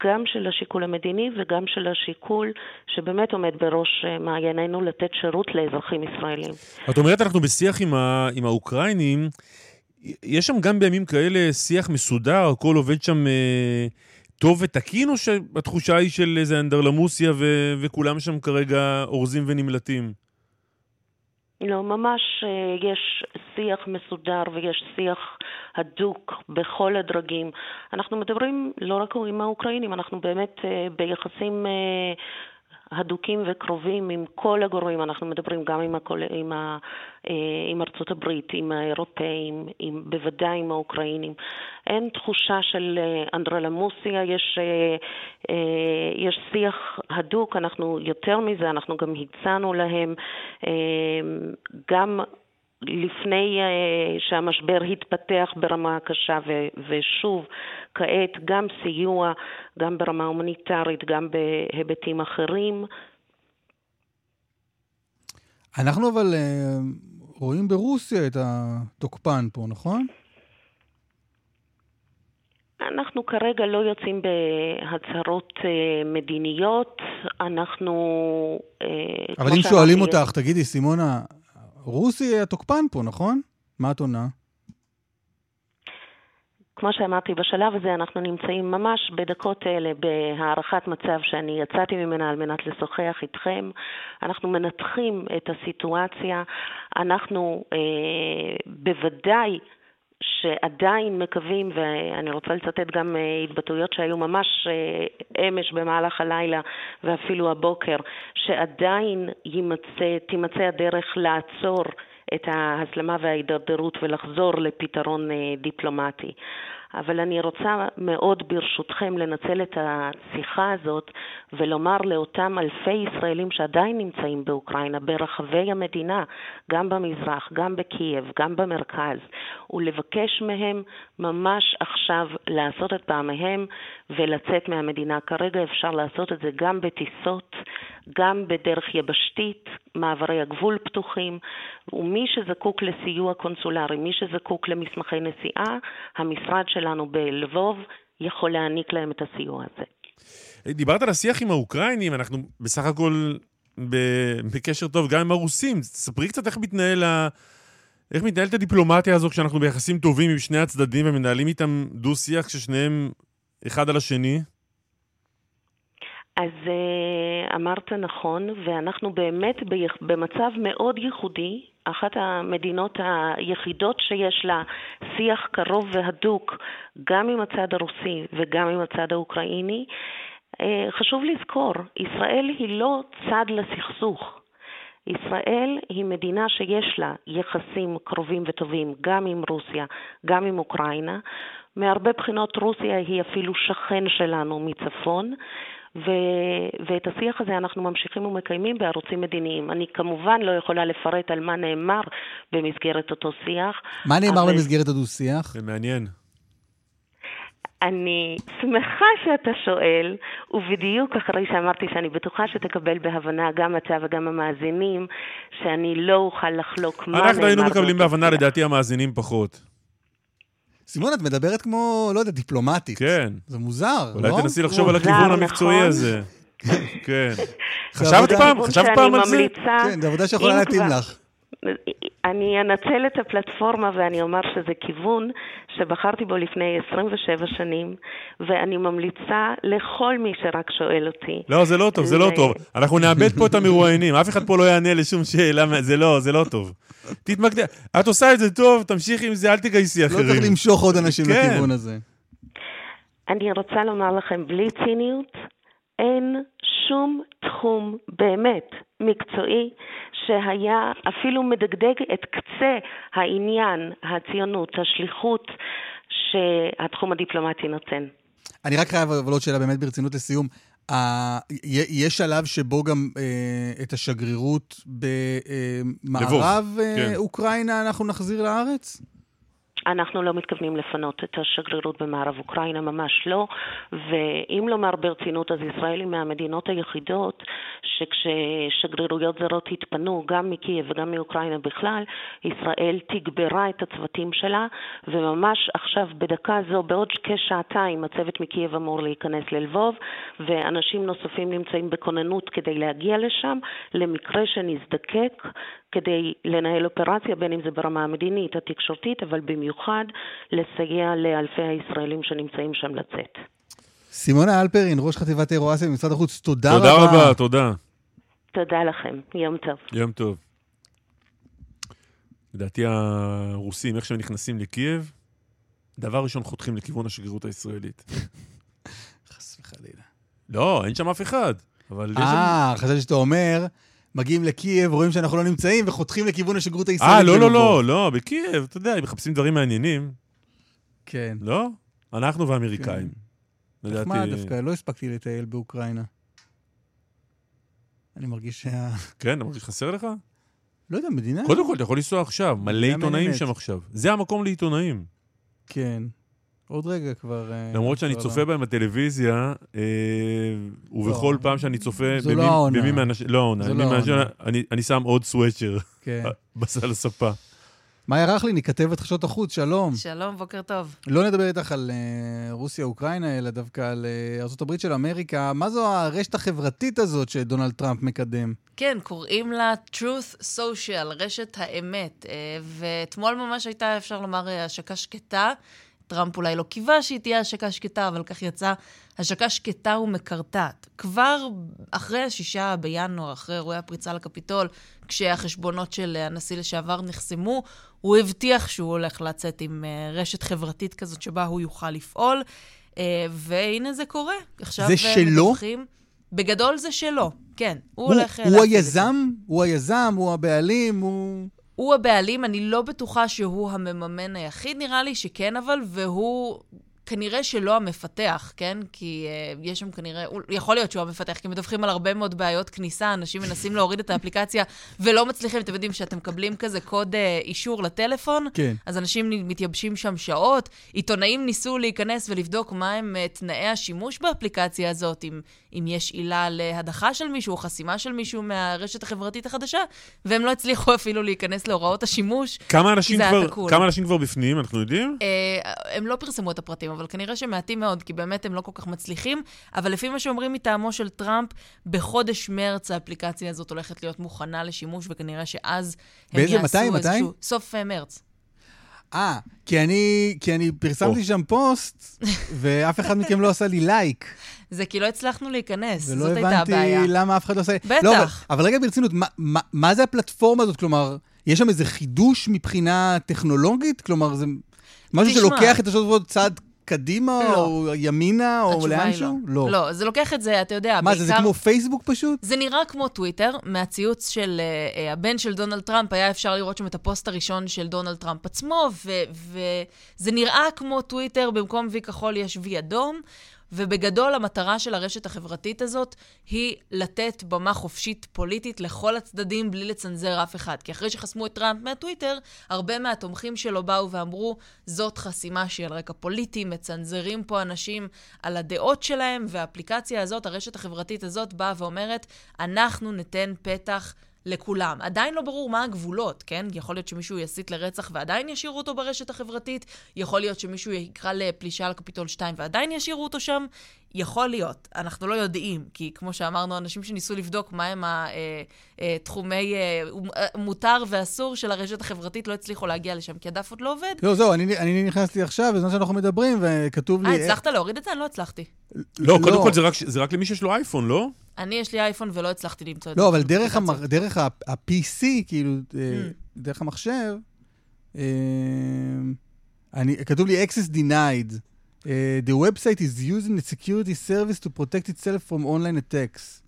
גם של השיקול המדיני וגם של השיקול שבאמת עומד בראש אה, מעיינינו לתת שירות לאזרחים ישראלים. את אומרת, אנחנו בשיח עם, ה... עם האוקראינים. יש שם גם בימים כאלה שיח מסודר, הכל עובד שם אה, טוב ותקין, או שהתחושה היא של איזה אנדרלמוסיה ו- וכולם שם כרגע אורזים ונמלטים? לא, ממש אה, יש שיח מסודר ויש שיח הדוק בכל הדרגים. אנחנו מדברים לא רק עם האוקראינים, אנחנו באמת אה, ביחסים אה, הדוקים וקרובים עם כל הגורמים, אנחנו מדברים גם עם, הכל, עם, ה, אה, עם ארצות הברית, עם האירופאים, עם, בוודאי עם האוקראינים. אין תחושה של אה, אנדרלמוסיה, יש, אה, יש שיח הדוק, אנחנו יותר מזה, אנחנו גם הצענו להם גם לפני uh, שהמשבר התפתח ברמה הקשה, ושוב, כעת גם סיוע, גם ברמה הומניטרית, גם בהיבטים אחרים. אנחנו אבל uh, רואים ברוסיה את התוקפן פה, נכון? אנחנו כרגע לא יוצאים בהצהרות uh, מדיניות, אנחנו... אבל אם שואלים אותך, תגידי, סימונה, רוסי התוקפן פה, נכון? מה את עונה? כמו שאמרתי, בשלב הזה אנחנו נמצאים ממש בדקות אלה בהערכת מצב שאני יצאתי ממנה על מנת לשוחח איתכם. אנחנו מנתחים את הסיטואציה. אנחנו אה, בוודאי שעדיין מקווים, ואני רוצה לצטט גם אה, התבטאויות שהיו ממש אה, אמש במהלך הלילה ואפילו הבוקר, שעדיין יימצא, תימצא הדרך לעצור את ההסלמה וההידרדרות ולחזור לפתרון אה, דיפלומטי. אבל אני רוצה מאוד ברשותכם לנצל את השיחה הזאת ולומר לאותם אלפי ישראלים שעדיין נמצאים באוקראינה, ברחבי המדינה, גם במזרח, גם בקייב, גם במרכז, ולבקש מהם ממש עכשיו לעשות את פעמיהם ולצאת מהמדינה. כרגע אפשר לעשות את זה גם בטיסות, גם בדרך יבשתית, מעברי הגבול פתוחים, ומי שזקוק לסיוע קונסולרי, מי שזקוק למסמכי נסיעה, המשרד שלנו בלבוב יכול להעניק להם את הסיוע הזה. דיברת על השיח עם האוקראינים, אנחנו בסך הכל בקשר טוב גם עם הרוסים. ספרי קצת איך מתנהל ה... איך מתנהלת הדיפלומטיה הזו כשאנחנו ביחסים טובים עם שני הצדדים ומנהלים איתם דו-שיח כששניהם אחד על השני? אז אה, אמרת נכון, ואנחנו באמת במצב מאוד ייחודי, אחת המדינות היחידות שיש לה שיח קרוב והדוק גם עם הצד הרוסי וגם עם הצד האוקראיני. אה, חשוב לזכור, ישראל היא לא צד לסכסוך. ישראל היא מדינה שיש לה יחסים קרובים וטובים גם עם רוסיה, גם עם אוקראינה. מהרבה בחינות רוסיה היא אפילו שכן שלנו מצפון, ו, ואת השיח הזה אנחנו ממשיכים ומקיימים בערוצים מדיניים. אני כמובן לא יכולה לפרט על מה נאמר במסגרת אותו שיח. מה נאמר אבל... במסגרת הדו-שיח? זה מעניין. אני שמחה שאתה שואל, ובדיוק אחרי שאמרתי שאני בטוחה שתקבל בהבנה גם אתה וגם המאזינים, שאני לא אוכל לחלוק מה נאמר... אנחנו היינו מקבלים בהבנה, לדעתי המאזינים פחות. סימון, את מדברת כמו, לא יודע, דיפלומטית. כן. זה מוזר, לא? אולי תנסי לחשוב על הכיוון המקצועי נכון? הזה. כן. חשבת פעם? חשבת פעם על זה? כן, זו עבודה שיכולה להתאים לך. אני אנצל את הפלטפורמה ואני אומר שזה כיוון שבחרתי בו לפני 27 שנים, ואני ממליצה לכל מי שרק שואל אותי. לא, זה לא טוב, זה לא טוב. אנחנו נאבד פה את המרואיינים, אף אחד פה לא יענה לשום שאלה, זה לא, זה לא טוב. תתמקדי, את עושה את זה טוב, תמשיכי עם זה, אל תגייסי אחרים. לא צריך למשוך עוד אנשים כן. לכיוון הזה. אני רוצה לומר לכם, בלי ציניות, אין שום תחום באמת מקצועי שהיה אפילו מדגדג את קצה העניין, הציונות, השליחות שהתחום הדיפלומטי נותן. אני רק חייב אבל עוד שאלה באמת ברצינות לסיום. Uh, יש שלב שבו גם uh, את השגרירות במערב uh, כן. אוקראינה אנחנו נחזיר לארץ? אנחנו לא מתכוונים לפנות את השגרירות במערב אוקראינה, ממש לא. ואם לומר ברצינות, אז ישראל היא מהמדינות היחידות שכששגרירויות זרות התפנו, גם מקייב וגם מאוקראינה בכלל, ישראל תגברה את הצוותים שלה, וממש עכשיו, בדקה זו, בעוד כשעתיים, הצוות מקייב אמור להיכנס ללבוב, ואנשים נוספים נמצאים בכוננות כדי להגיע לשם, למקרה שנזדקק כדי לנהל אופרציה, בין אם זה ברמה המדינית, התקשורתית, אבל במיוחד לסייע לאלפי הישראלים שנמצאים שם לצאת. סימונה אלפרין, ראש חטיבת אירואסיה במשרד החוץ, תודה, תודה רבה. תודה רבה, תודה. תודה לכם, יום טוב. יום טוב. לדעתי הרוסים, איך שהם נכנסים לקייב, דבר ראשון חותכים לכיוון השגרירות הישראלית. חס וחלילה. לא, אין שם אף אחד. אה, חשבתי שאתה אומר, מגיעים לקייב, רואים שאנחנו לא נמצאים, וחותכים לכיוון השגרירות הישראלית. אה, לא, לא, לא, לא, בקייב, אתה יודע, הם מחפשים דברים מעניינים. כן. לא? אנחנו ואמריקאים. כן. נחמד דווקא, לא הספקתי לטייל באוקראינה. אני מרגיש שה... כן, אתה מרגיש חסר לך? לא יודע, מדינה... קודם כל, אתה יכול לנסוע עכשיו, מלא עיתונאים שם עכשיו. זה המקום לעיתונאים. כן. עוד רגע כבר... אה, למרות שאני צופה לא. בהם בטלוויזיה, אה, ובכל לא. פעם שאני צופה... זו לא העונה. במי מהאנשים... לא העונה. אני שם עוד סוואצ'ר כן. בסל הספה. מאיה רכלין, היא כתבת חדשות החוץ, שלום. שלום, בוקר טוב. לא נדבר איתך על uh, רוסיה-אוקראינה, אלא דווקא על uh, ארה"ב של אמריקה. מה זו הרשת החברתית הזאת שדונלד טראמפ מקדם? כן, קוראים לה Truth Social, רשת האמת. Uh, ואתמול ממש הייתה, אפשר לומר, השקה שקטה. טראמפ אולי לא קיווה שהיא תהיה השקה שקטה, אבל כך יצא השקה שקטה ומקרטעת. כבר אחרי השישה בינואר, אחרי אירועי הפריצה לקפיטול, כשהחשבונות של הנשיא לשעבר נחסמו, הוא הבטיח שהוא הולך לצאת עם אה, רשת חברתית כזאת שבה הוא יוכל לפעול, אה, והנה זה קורה. עכשיו זה אה, שלו? מדווחים... בגדול זה שלו, כן. הוא, הוא הולך... הוא היזם? הוא היזם? הוא הבעלים? הוא... הוא הבעלים, אני לא בטוחה שהוא המממן היחיד, נראה לי שכן, אבל, והוא כנראה שלא המפתח, כן? כי uh, יש שם כנראה, הוא, יכול להיות שהוא המפתח, כי מדווחים על הרבה מאוד בעיות כניסה, אנשים מנסים להוריד את האפליקציה ולא מצליחים, אתם יודעים שאתם מקבלים כזה קוד uh, אישור לטלפון, כן. אז אנשים מתייבשים שם שעות, עיתונאים ניסו להיכנס ולבדוק מהם uh, תנאי השימוש באפליקציה הזאת, אם, אם יש עילה להדחה של מישהו או חסימה של מישהו מהרשת החברתית החדשה, והם לא הצליחו אפילו להיכנס להוראות השימוש, כמה אנשים כבר, כמה אנשים כבר בפנים, אנחנו יודעים? Uh, הם לא פרסמו את הפרטים, אבל כנראה שמעטים מאוד, כי באמת הם לא כל כך מצליחים. אבל לפי מה שאומרים מטעמו של טראמפ, בחודש מרץ האפליקציה הזאת הולכת להיות מוכנה לשימוש, וכנראה שאז הם באיזה, יעשו מתי, איזשהו... מתי? סוף uh, מרץ. אה, כי אני, כי אני פרסמתי שם פוסט, ואף אחד מכם לא עשה לי לייק. זה כי לא הצלחנו להיכנס, זאת הייתה הבעיה. ולא הבנתי למה אף אחד לא עושה... בטח. לא, אבל, אבל רגע ברצינות, מה, מה, מה זה הפלטפורמה הזאת? כלומר, יש שם איזה חידוש מבחינה טכנולוגית? כלומר, זה משהו תשמע. שלוקח את השעות צעד קדימה, לא. או ימינה, או לאנשהו? לא. לא. לא, זה לוקח את זה, אתה יודע, מה, בעיקר... זה, זה כמו פייסבוק פשוט? זה נראה כמו טוויטר. מהציוץ של אה, הבן של דונלד טראמפ, היה אפשר לראות שם את הפוסט הראשון של דונלד טראמפ עצמו, וזה נראה כמו טוויטר, במקום וי כחול יש וי אדום. ובגדול המטרה של הרשת החברתית הזאת היא לתת במה חופשית פוליטית לכל הצדדים בלי לצנזר אף אחד. כי אחרי שחסמו את טראמפ מהטוויטר, הרבה מהתומכים שלו באו ואמרו, זאת חסימה שהיא על רקע פוליטי, מצנזרים פה אנשים על הדעות שלהם, והאפליקציה הזאת, הרשת החברתית הזאת, באה ואומרת, אנחנו ניתן פתח לכולם. עדיין לא ברור מה הגבולות, כן? יכול להיות שמישהו יסית לרצח ועדיין ישאירו אותו ברשת החברתית, יכול להיות שמישהו יקרא לפלישה לקפיטול 2 ועדיין ישאירו אותו שם, יכול להיות. אנחנו לא יודעים, כי כמו שאמרנו, אנשים שניסו לבדוק מהם התחומי אה, אה, מותר ואסור של הרשת החברתית לא הצליחו להגיע לשם, כי הדף עוד לא עובד. לא, זהו, אני, אני נכנסתי עכשיו, בזמן שאנחנו מדברים, וכתוב לי... אה, הצלחת להוריד את זה? אני לא הצלחתי. לא, קודם לא. כל זה רק, זה רק למי שיש לו אייפון, לא? אני, יש לי אייפון ולא הצלחתי למצוא את לא, זה. לא, אבל דרך, המ... דרך ה-PC, כאילו, mm. דרך המחשב, אני, כתוב לי access denied. Uh, the website is using a security service to protect itself from online attacks.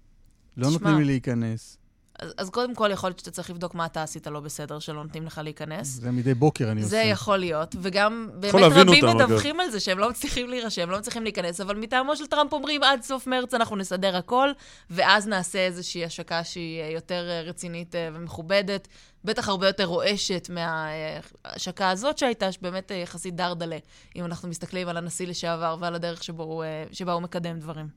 לא נותנים לי להיכנס. אז, אז קודם כל, יכול להיות שאתה צריך לבדוק מה אתה עשית לא בסדר, שלא נותנים לך להיכנס. זה מדי בוקר אני זה עושה. זה יכול להיות, וגם באמת רבים מדווחים אגב. על זה שהם לא מצליחים להירשם, לא מצליחים להיכנס, אבל מטעמו של טראמפ אומרים, עד סוף מרץ אנחנו נסדר הכל, ואז נעשה איזושהי השקה שהיא יותר רצינית ומכובדת, בטח הרבה יותר רועשת מההשקה הזאת שהייתה, שבאמת יחסית דרדלה, אם אנחנו מסתכלים על הנשיא לשעבר ועל הדרך שבו הוא, שבה הוא מקדם דברים.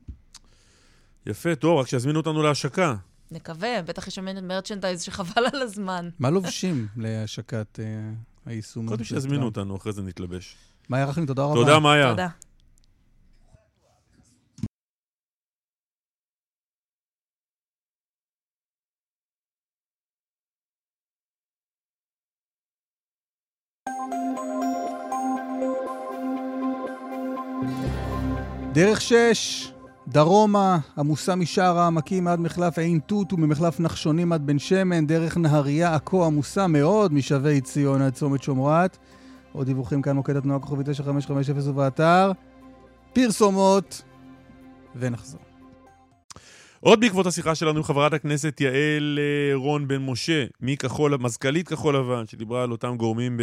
יפה, טוב, רק שיזמינו אותנו להשקה. נקווה, בטח יש שם מרצ'נדייז שחבל על הזמן. מה לובשים להשקת uh, היישום? קודם שיזמינו אותנו, אחרי זה נתלבש. מאיה רחמים, תודה רבה. תודה, מאיה. תודה. דרך שש, דרומה, עמוסה משער העמקים עד מחלף עין תות וממחלף נחשונים עד בן שמן, דרך נהריה עכו עמוסה מאוד משבי ציון עד צומת שומרת. עוד דיווחים כאן מוקד התנועה כוכבי 9550 ובאתר. פרסומות, ונחזור. עוד בעקבות השיחה שלנו עם חברת הכנסת יעל אה, רון בן משה, מכחול, מזכ"לית כחול לבן, שדיברה על אותם גורמים ב...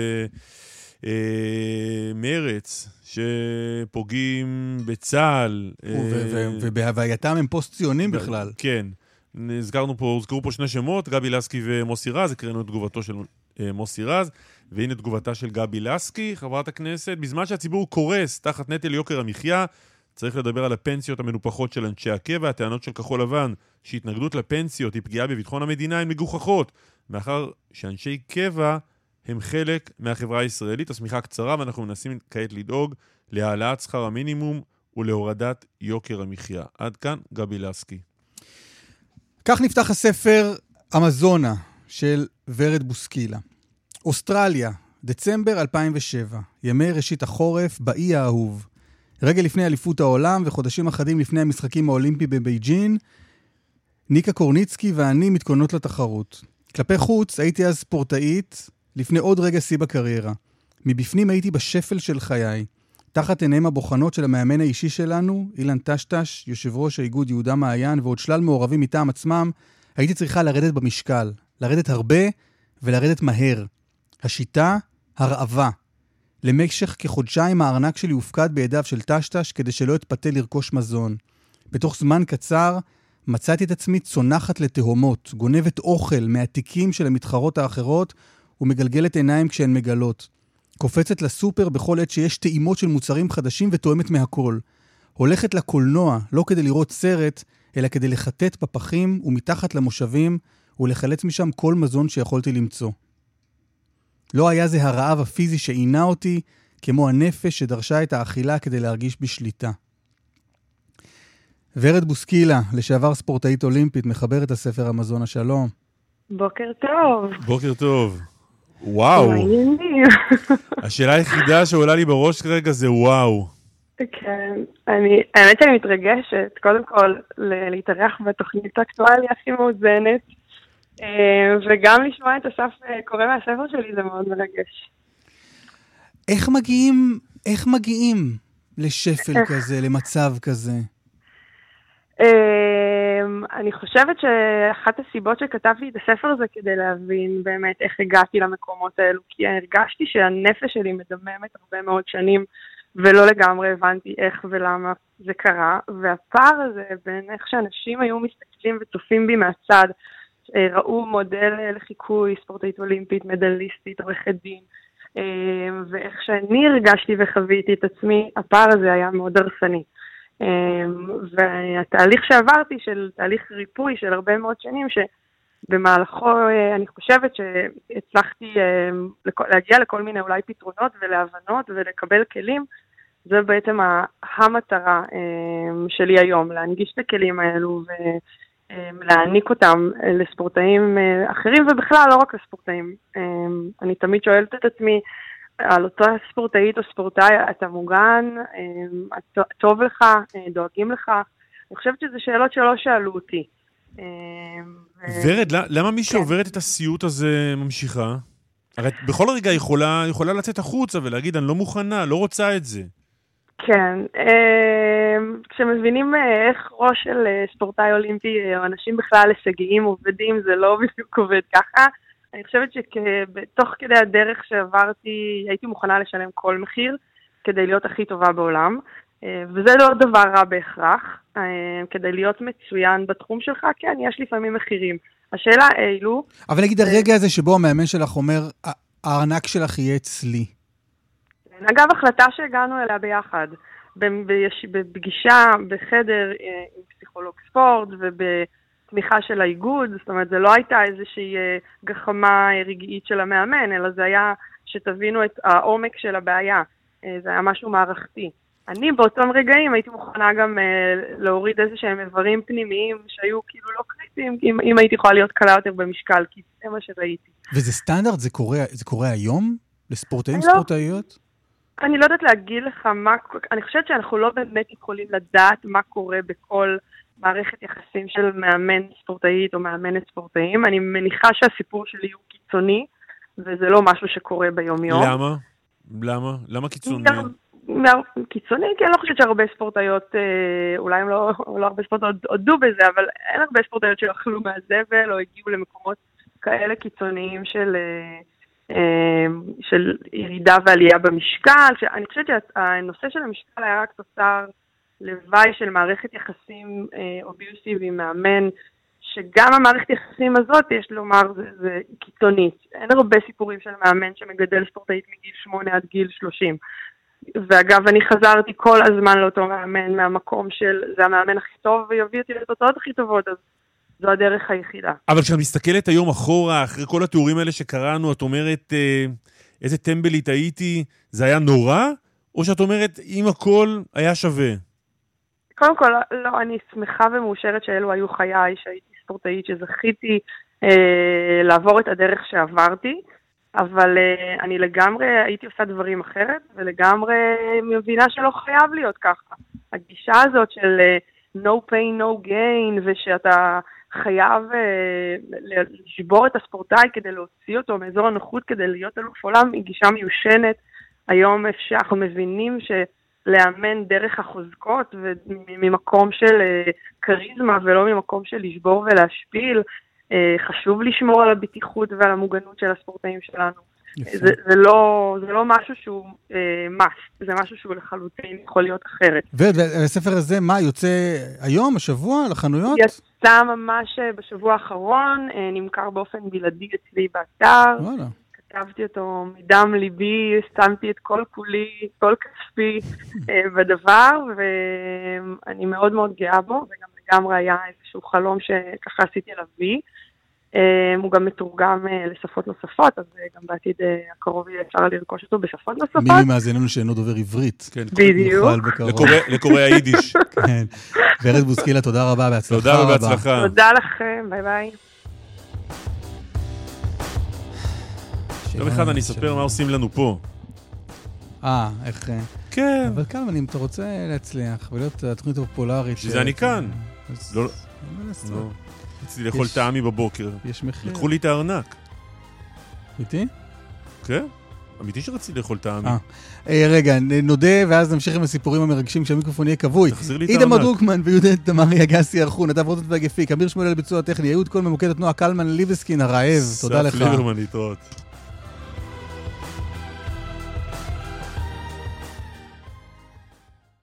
אה, מרץ, שפוגעים בצה"ל. אה, ובהווייתם הם פוסט-ציונים בכלל. כן. הזכרנו פה, הוזכרו פה שני שמות, גבי לסקי ומוסי רז, הקראנו את תגובתו של אה, מוסי רז, והנה תגובתה של גבי לסקי, חברת הכנסת. בזמן שהציבור קורס תחת נטל יוקר המחיה, צריך לדבר על הפנסיות המנופחות של אנשי הקבע. הטענות של כחול לבן שהתנגדות לפנסיות היא פגיעה בביטחון המדינה הן מגוחכות, מאחר שאנשי קבע הם חלק מהחברה הישראלית. השמיכה קצרה ואנחנו מנסים כעת לדאוג להעלאת שכר המינימום ולהורדת יוקר המחיה. עד כאן, גבי לסקי. כך נפתח הספר אמזונה של ורד בוסקילה. אוסטרליה, דצמבר 2007, ימי ראשית החורף באי האהוב. רגע לפני אליפות העולם וחודשים אחדים לפני המשחקים האולימפיים בבייג'ין, ניקה קורניצקי ואני מתכוננות לתחרות. כלפי חוץ הייתי אז ספורטאית לפני עוד רגע שיא בקריירה. מבפנים הייתי בשפל של חיי. תחת עיניהם הבוחנות של המאמן האישי שלנו, אילן טשטש, יושב ראש האיגוד יהודה מעיין, ועוד שלל מעורבים מטעם עצמם, הייתי צריכה לרדת במשקל. לרדת הרבה ולרדת מהר. השיטה, הרעבה. למשך כחודשיים הארנק שלי הופקד בידיו של טשטש כדי שלא אתפתה לרכוש מזון. בתוך זמן קצר מצאתי את עצמי צונחת לתהומות, גונבת אוכל מהתיקים של המתחרות האחרות ומגלגלת עיניים כשהן מגלות. קופצת לסופר בכל עת שיש טעימות של מוצרים חדשים ותואמת מהכל. הולכת לקולנוע, לא כדי לראות סרט, אלא כדי לחטט בפחים ומתחת למושבים, ולחלץ משם כל מזון שיכולתי למצוא. לא היה זה הרעב הפיזי שעינה אותי, כמו הנפש שדרשה את האכילה כדי להרגיש בשליטה. ורד בוסקילה, לשעבר ספורטאית אולימפית, מחברת הספר המזון השלום. בוקר טוב. בוקר טוב. וואו. השאלה היחידה שעולה לי בראש כרגע זה וואו. כן, אני, האמת שאני מתרגשת, קודם כל, להתארח בתוכנית האקטואליה הכי מאוזנת, אה, וגם לשמוע את אסף אה, קורא מהספר שלי זה מאוד מרגש. איך מגיעים, איך מגיעים לשפל כזה, למצב כזה? אמ, אני חושבת שאחת הסיבות שכתבתי את הספר הזה כדי להבין באמת איך הגעתי למקומות האלו, כי הרגשתי שהנפש שלי מדממת הרבה מאוד שנים ולא לגמרי הבנתי איך ולמה זה קרה, והפער הזה בין איך שאנשים היו מסתכלים וצופים בי מהצד, אה, ראו מודל לחיקוי, ספורטאית אולימפית, מדליסטית, עורכת דין, אמ, ואיך שאני הרגשתי וחוויתי את עצמי, הפער הזה היה מאוד הרסני. אמ, והתהליך שעברתי, של תהליך ריפוי של הרבה מאוד שנים, שבמהלכו אה, אני חושבת שהצלחתי אמ, להגיע לכל מיני אולי פתרונות ולהבנות ולקבל כלים, זו בעצם המטרה אמ, שלי היום, להנגיש את הכלים האלו ולהעניק אותם לספורטאים אה, אחרים ובכלל לא רק לספורטאים. אני תמיד שואלת את עצמי, על אותו ספורטאית או ספורטאי, אתה מוגן, אמ, טוב לך, אה, דואגים לך. אני חושבת שזה שאלות שלא שאלו אותי. אמ, ורד, למה מי כן. שעוברת את הסיוט הזה ממשיכה? הרי בכל רגע יכולה, יכולה לצאת החוצה ולהגיד, אני לא מוכנה, לא רוצה את זה. כן, כשמבינים איך ראש של ספורטאי אולימפי או אנשים בכלל הישגיים עובדים, זה לא בדיוק עובד ככה. אני חושבת שתוך כדי הדרך שעברתי, הייתי מוכנה לשלם כל מחיר כדי להיות הכי טובה בעולם. אה, וזה לא דבר רע בהכרח, אה, כדי להיות מצוין בתחום שלך, כן, יש לפעמים מחירים. השאלה אילו... אבל נגיד הרגע הזה שבו המאמן שלך אומר, הארנק שלך יהיה אצלי. אגב, החלטה שהגענו אליה ביחד, בפגישה בחדר אה, עם פסיכולוג ספורט ובתמיכה של האיגוד, זאת אומרת, זה לא הייתה איזושהי גחמה רגעית של המאמן, אלא זה היה שתבינו את העומק של הבעיה. זה היה משהו מערכתי. אני באותם רגעים הייתי מוכנה גם להוריד איזה שהם איברים פנימיים שהיו כאילו לא קריטיים, אם, אם הייתי יכולה להיות קלה יותר במשקל, כי זה מה שראיתי. וזה סטנדרט? זה קורה, זה קורה היום? לספורטאים, לא- ספורטאיות? לא, אני לא יודעת להגיד לך מה, אני חושבת שאנחנו לא באמת יכולים לדעת מה קורה בכל מערכת יחסים של מאמן ספורטאית או מאמנת ספורטאים. אני מניחה שהסיפור שלי הוא קיצוני, וזה לא משהו שקורה ביום-יום. למה? למה? למה קיצוני? קיצוני, כי אני לא חושבת שהרבה ספורטאיות, אה, אולי הם לא, לא הרבה ספורטאיות הודו בזה, אבל אין הרבה ספורטאיות שאכלו מהזבל או הגיעו למקומות כאלה קיצוניים של, אה, אה, של ירידה ועלייה במשקל. אני חושבת שהנושא של המשקל היה רק תוצר לוואי של מערכת יחסים אוביוסיב עם מאמן, שגם המערכת יחסים הזאת, יש לומר, זה, זה קיצונית. אין הרבה סיפורים של מאמן שמגדל ספורטאית מגיל 8 עד גיל 30. ואגב, אני חזרתי כל הזמן לאותו מאמן מהמקום של זה המאמן הכי טוב ויביא אותי לתוצאות הכי טובות, אז זו הדרך היחידה. אבל כשאת מסתכלת היום אחורה, אחרי כל התיאורים האלה שקראנו, את אומרת, אה, איזה טמבלית הייתי, זה היה נורא? או שאת אומרת, אם הכל היה שווה? קודם כל, לא, אני שמחה ומאושרת שאלו היו חיי, שהייתי ספורטאית, שזכיתי אה, לעבור את הדרך שעברתי. אבל uh, אני לגמרי הייתי עושה דברים אחרת, ולגמרי מבינה שלא חייב להיות ככה. הגישה הזאת של uh, no pain, no gain, ושאתה חייב uh, לשבור את הספורטאי כדי להוציא אותו מאזור הנוחות כדי להיות אלוף עולם, היא גישה מיושנת. היום אפשר, אנחנו מבינים שלאמן דרך החוזקות וממקום של uh, כריזמה ולא ממקום של לשבור ולהשפיל. אה, חשוב לשמור על הבטיחות ועל המוגנות של הספורטאים שלנו. זה, זה, לא, זה לא משהו שהוא אה, must, זה משהו שהוא לחלוטין יכול להיות אחרת. והספר הזה, מה, יוצא היום, השבוע, לחנויות? יצא ממש אה, בשבוע האחרון, אה, נמכר באופן בלעדי אצלי באתר. וואלה. כתבתי אותו מדם ליבי, שמתי את כל כולי, כל כספי אה, בדבר, ואני מאוד מאוד גאה בו, וגם לגמרי היה איזשהו חלום שככה עשיתי להביא. Um, הוא גם מתורגם uh, לשפות נוספות, אז גם בעתיד הקרוב יהיה אפשר לרכוש אותו בשפות נוספות. מי ממאזיננו שאינו דובר עברית. כן, בדיוק. לקוראי היידיש. כן. ורד בוסקילה, תודה רבה, בהצלחה תודה ובהצלחה. תודה לכם, ביי ביי. יום אחד אני אספר מה עושים לנו פה. אה, איך... כן. אבל כאן, אם אתה רוצה להצליח ולהיות התוכנית הפופולרית... שזה אני כאן. לא... לא. רציתי לאכול טעמי בבוקר. יש מחיר. לקחו לי את הארנק. אמיתי? כן. אמיתי שרציתי לאכול טעמי. אה, רגע, נודה, ואז נמשיך עם הסיפורים המרגשים כשהמיקרופון יהיה כבוי. תחזיר לי את הארנק. איתמר דרוקמן ויהודה תמרי אגסי ערכו, נדב רוטט והגפיק, אמיר שמואל על ביצוע טכני, יהוד קול ממוקד התנועה, קלמן ליבסקין הרעב, תודה לך. סף ליברמן להתראות.